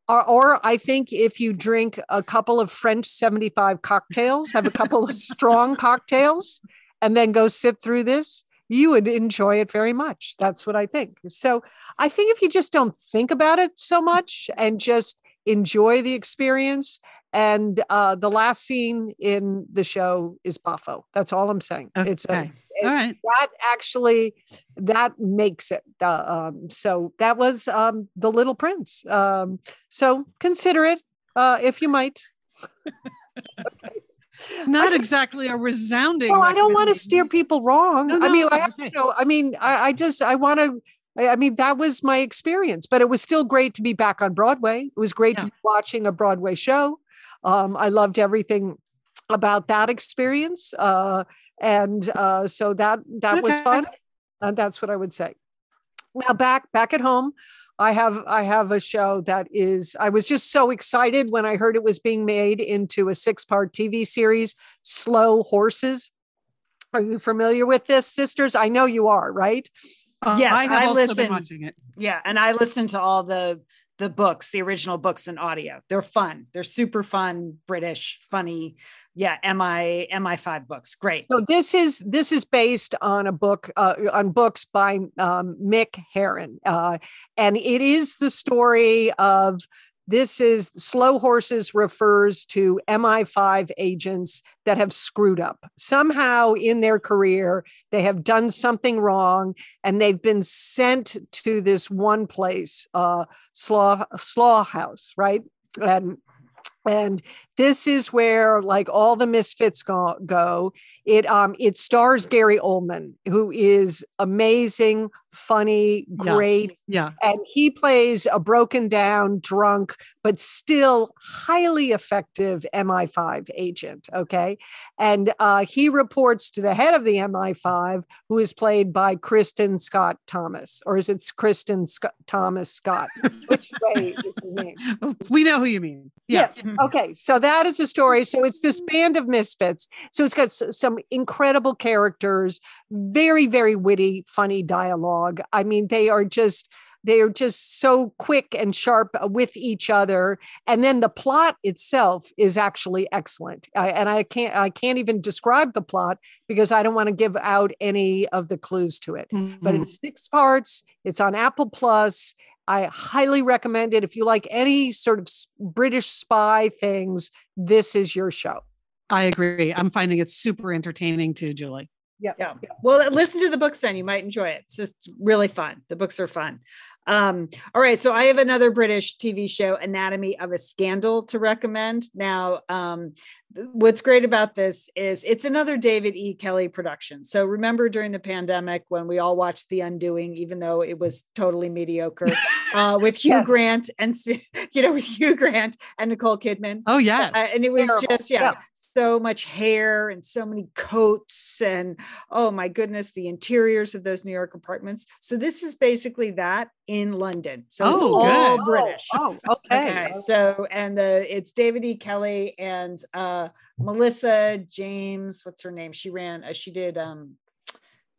or, or, I think if you drink a couple of French 75 cocktails, have a couple of strong cocktails, and then go sit through this, you would enjoy it very much. That's what I think. So I think if you just don't think about it so much and just enjoy the experience. And uh, the last scene in the show is Boffo. That's all I'm saying. Okay. It's a all right. that actually that makes it uh, um, so that was um, the little prince um, so consider it uh, if you might okay. not exactly a resounding well i don't want to steer people wrong no, no, i mean I, okay. you know, I mean I, I just i want to I mean, that was my experience, but it was still great to be back on Broadway. It was great yeah. to be watching a Broadway show. Um, I loved everything about that experience. Uh, and uh, so that that okay. was fun and that's what i would say. Now back back at home i have i have a show that is i was just so excited when i heard it was being made into a six part tv series slow horses. Are you familiar with this sisters? I know you are right? Uh, yes i have I also been watching it. Yeah and i listened to all the the books the original books and audio. They're fun. They're super fun british funny. Yeah mi mi5 books. Great. So this is this is based on a book uh, on books by um, mick herron uh, and it is the story of this is slow horses refers to mi5 agents that have screwed up somehow in their career they have done something wrong and they've been sent to this one place uh Slough Slough house right and and this is where like all the misfits go, go. it um it stars gary oldman who is amazing funny great yeah, yeah. and he plays a broken down drunk but still highly effective mi5 agent okay? And uh, he reports to the head of the mi5 who is played by Kristin scott thomas or is it Kristin scott thomas scott? Which way is his name? We know who you mean. Yes. Okay so that is a story. So it's this band of misfits. So it's got some incredible characters, very, very witty, funny dialogue dialogue. I mean, they are just they are just so quick and sharp with each other and then the plot itself is actually excellent I, and i can't i can't even describe the plot because i don't want to give out any of the clues to it Mm-hmm. but it's six parts it's on apple plus i highly recommend it if you like any sort of british spy things this is your show I agree. I'm finding it super entertaining too, Julie. Yeah. Well, listen to the books then. You might enjoy it. It's just really fun. The books are fun. Um, all right. So I have another British TV show, Anatomy of a Scandal, to recommend. Now, um, th- what's great about this is it's another David E. Kelley production. So remember during the pandemic when we all watched The Undoing, even though it was totally mediocre, uh, with Hugh Yes. Grant and, you know, Hugh Grant and Nicole Kidman. Oh yeah. Uh, and it was Terrible. just yeah, Yeah. So much hair and so many coats and oh my goodness the interiors of those new york apartments. So this is basically that in london. So it's Oh, all good. british. Oh, oh okay, okay so and the it's david e. Kelley and uh melissa james what's her name? She ran uh, she did um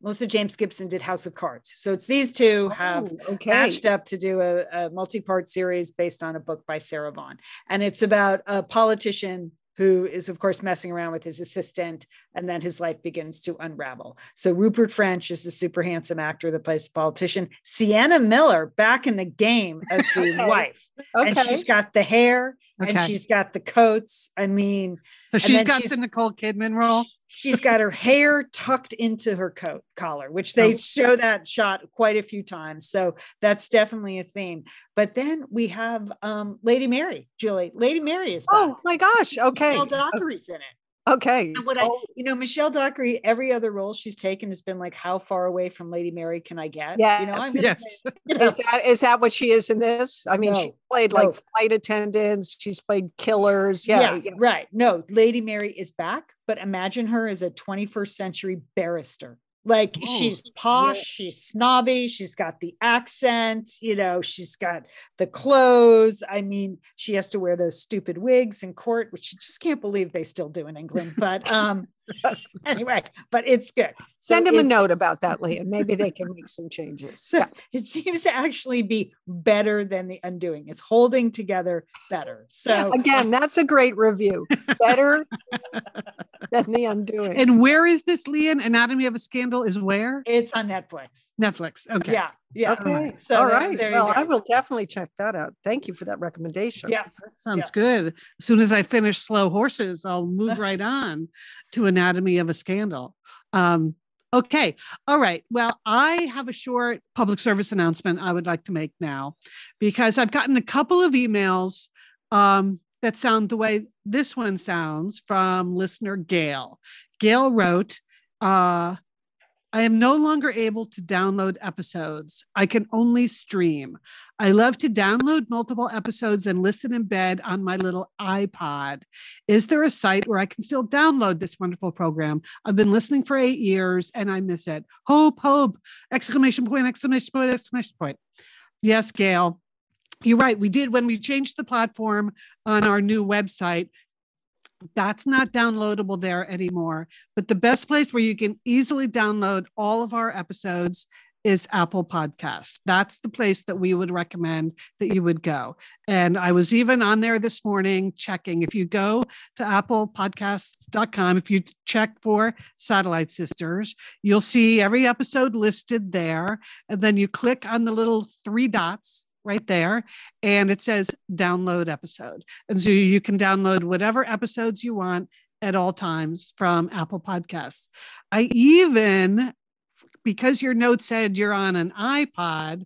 melissa james gibson did house of cards. So it's these two have Oh, okay. matched up to do a, a multi-part series based on a book by Sarah Vaughan. And it's about a politician who is, of course, messing around with his assistant, and then his life begins to unravel. So Rupert Friend is the super handsome actor that plays the politician. Sienna Miller back in the game as the Okay. And she's got the hair and she's got the coats. I mean, So she's got she's- the Nicole Kidman role. she's got her hair tucked into her coat collar, which they Oh. show that shot quite a few times. So that's definitely a theme. But then we have um, Lady Mary, Julie. Lady Mary is back. oh my gosh okay Dockery's in it. Okay And what I, Oh, you know, Michelle Dockery, every other role she's taken has been like, how far away from Lady Mary can I get? Yeah. You know. I'm Yes. say, you know, Is that is that what she is in this? I mean, she No, played no. like flight attendants. She's played killers. Yeah, yeah. right. No, Lady Mary is back, but imagine her as a 21st century barrister. Like Oh, she's posh, she's snobby, she's got the accent, you know, she's got the clothes. I mean, she has to wear those stupid wigs in court, which you just can't believe they still do in England. But um anyway, but it's good. So Send him a note about that, Leah. Maybe they can make some changes. So Yeah. it seems to actually be better than the undoing. It's holding together better. So Again, that's a great review. Better than the undoing. And where is this, Lian? Anatomy of a Scandal is where? it's on Netflix. Netflix. Okay. Yeah. Yeah. okay. So All there- there well. I will definitely check that out. Thank you for that recommendation. Yeah. That Sounds good. As soon as I finish Slow Horses, I'll move right on to Anatomy of a Scandal. Um, okay. All right. Well, I have a short public service announcement I would like to make now because I've gotten a couple of emails um, that sound the way this one sounds from listener Gail. Gail wrote, uh, I am no longer able to download episodes. I can only stream. I love to download multiple episodes and listen in bed on my little iPod. Is there a site where I can still download this wonderful program? I've been listening for eight years and I miss it. Hope, hope, exclamation point, exclamation point, exclamation point. Yes, Gail. You're right. We did when we changed the platform on our new website. That's not downloadable there anymore. But the best place where you can easily download all of our episodes is Apple Podcasts. That's the place that we would recommend that you would go. And I was even on there this morning checking. If you go to applepodcasts.com, if you check for Satellite Sisters, you'll see every episode listed there. And then you click on the little three dots right there, and it says download episode. And so you can download whatever episodes you want at all times from Apple Podcasts. I even, because your note said you're on an iPod,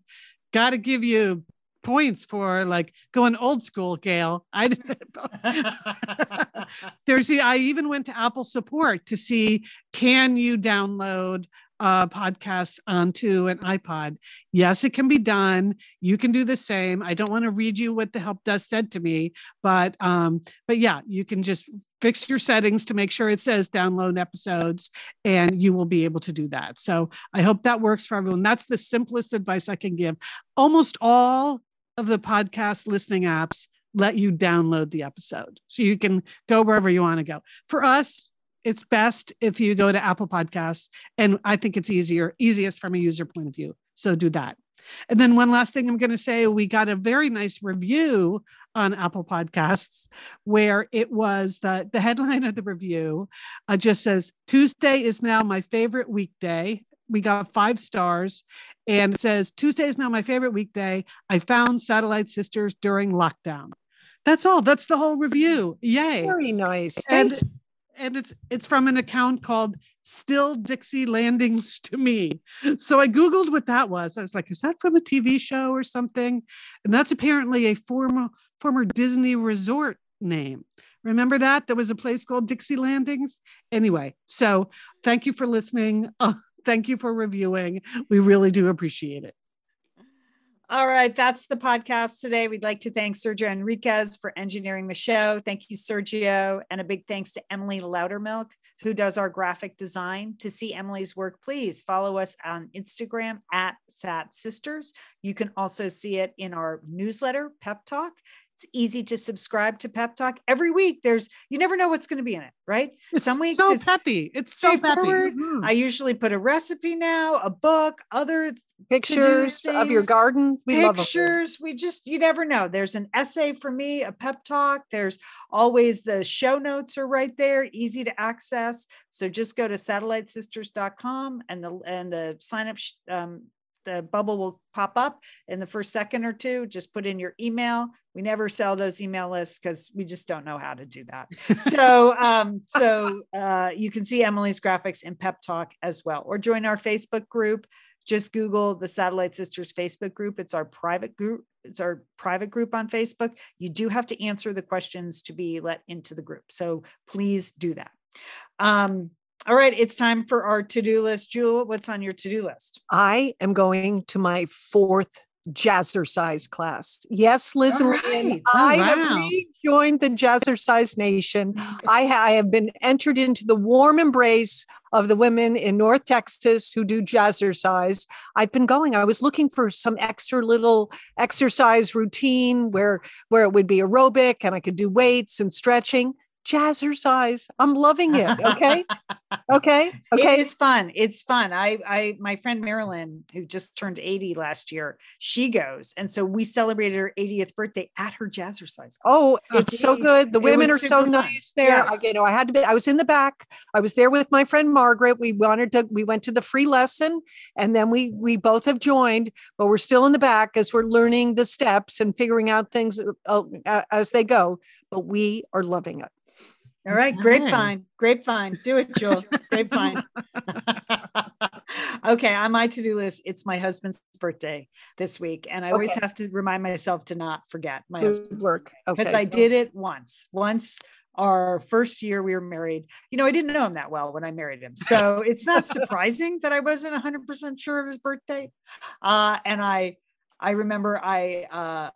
got to give you points for like going old school, Gail. I there's the I even went to Apple support to see can you download uh, podcasts onto an iPod. Yes, it can be done. You can do the same. I don't want to read you what the help desk said to me, but um, but yeah, you can just fix your settings to make sure it says download episodes, and you will be able to do that. So I hope that works for everyone. That's the simplest advice I can give. Almost all of the podcast listening apps let you download the episode, so you can go wherever you want to go. For us, it's best if you go to Apple Podcasts, and I think it's easier, easiest from a user point of view So do that. And then one last thing I'm going to say we got a very nice review on Apple Podcasts where it was the, the headline of the review uh, just says Tuesday is now my favorite weekday. We got five stars and it says Tuesday is now my favorite weekday. I found Satellite Sisters during lockdown. That's all. That's the whole review. Yay. Very nice. Thank And and it's it's from an account called Still Dixie Landings to me. So I googled what that was. I was like, is that from a TV show or something? And that's apparently a former former Disney resort name. Remember that? There was a place called Dixie Landings. Anyway, so thank you for listening. Uh, thank you for reviewing. We really do appreciate it. All right, that's the podcast today. We'd like to thank Sergio Enriquez for engineering the show. Thank you, Sergio. And a big thanks to Emily Loudermilk, who does our graphic design. To see Emily's work, please follow us on Instagram at Sat Sisters. You can also see it in our newsletter, Pep Talk. It's easy to subscribe to Pep Talk. Every week, there's you never know what's going to be in it, right? It's Some weeks so it's peppy. It's so peppy. straightforward. Mhm. I usually put a recipe now, a book, other Pictures of your garden. We love 'em. pictures. We just, you never know. There's an essay for me, a pep talk. There's always the show notes are right there, easy to access. So just go to satellitesisters.com and the and the sign up sh- um, the bubble will pop up in the first second or two. Just put in your email. We never sell those email lists because we just don't know how to do that. So um, so uh, you can see Emily's graphics in Pep Talk as well, or join our Facebook group. Just google the satellite sisters facebook group. It's our private group it's our private group on facebook. You do have to answer the questions to be let into the group so please do that. Um, all right it's time for our to-do list. Jewel what's on your to-do list? I am going to my fourth jazzercise class. Yes, Liz All and Lynn, right. Oh, I wow. have rejoined the jazzercise nation. I, I have been entered into the warm embrace of the women in North Texas who do jazzercise. I've been going. I was looking for some extra little exercise routine where where it would be aerobic and I could do weights and stretching. Jazzercise. I'm loving it. Okay. Okay. Okay. It's fun. It's fun. I, I, my friend Marilyn, who just turned 80 last year, she goes. And so we celebrated her 80th birthday at her jazzercise. class. Oh, it's so good. The women are so fun. nice there. I, Yes. you know, I had to be, I was in the back. I was there with my friend Margaret. We wanted to, we went to the free lesson and then we, we both have joined, but we're still in the back as we're learning the steps and figuring out things uh, uh, as they go. But we are loving it. All right, grapevine, grapevine, do it, Jewel. grapevine. okay, on my to-do list, it's my husband's birthday this week, and I always have to remind myself to not forget my Good husband's work. because Okay. I did it once. Once our first year we were married, you know, I didn't know him that well when I married him, so it's not surprising that I wasn't 100 percent sure of his birthday. Uh, and I, I remember I. Uh,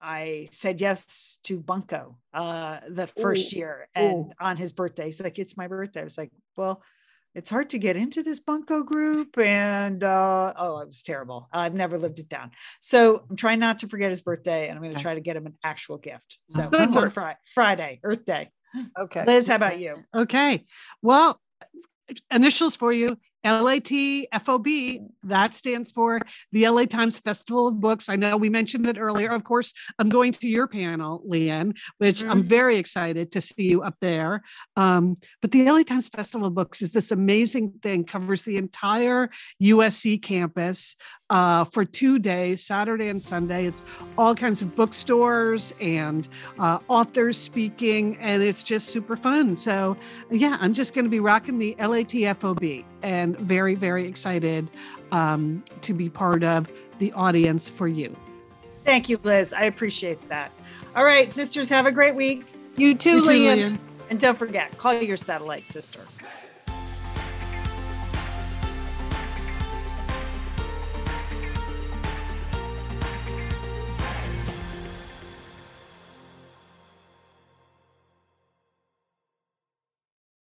I said yes to Bunko uh, the first Ooh, year, and ooh. on his birthday, he's like, "It's my birthday." I was like, "Well, it's hard to get into this Bunko group," and uh, oh, it was terrible. I've never lived it down. So I'm trying not to forget his birthday, and I'm going to try to get him an actual gift. So Good work. Fri- Friday, Earth Day. Okay. Liz, how about you? Okay. Well, initials for you LATFOB. That stands for the LA Times Festival of Books. I know we mentioned it earlier. Of course, I'm going to your panel, Lian, which I'm Mhm. very excited to see you up there. Um, but the LA Times Festival of Books is this amazing thing, covers the entire USC campus uh, for two days, Saturday and Sunday. It's all kinds of bookstores and uh, authors speaking, and it's just super fun. So, yeah, I'm just going to be rocking the LATFOB and very, very excited um, to be part of the audience for you. Thank you, Liz. I appreciate that. All right, sisters, have a great week. You too, You too, Lian. Lian. And don't forget, call your satellite sister.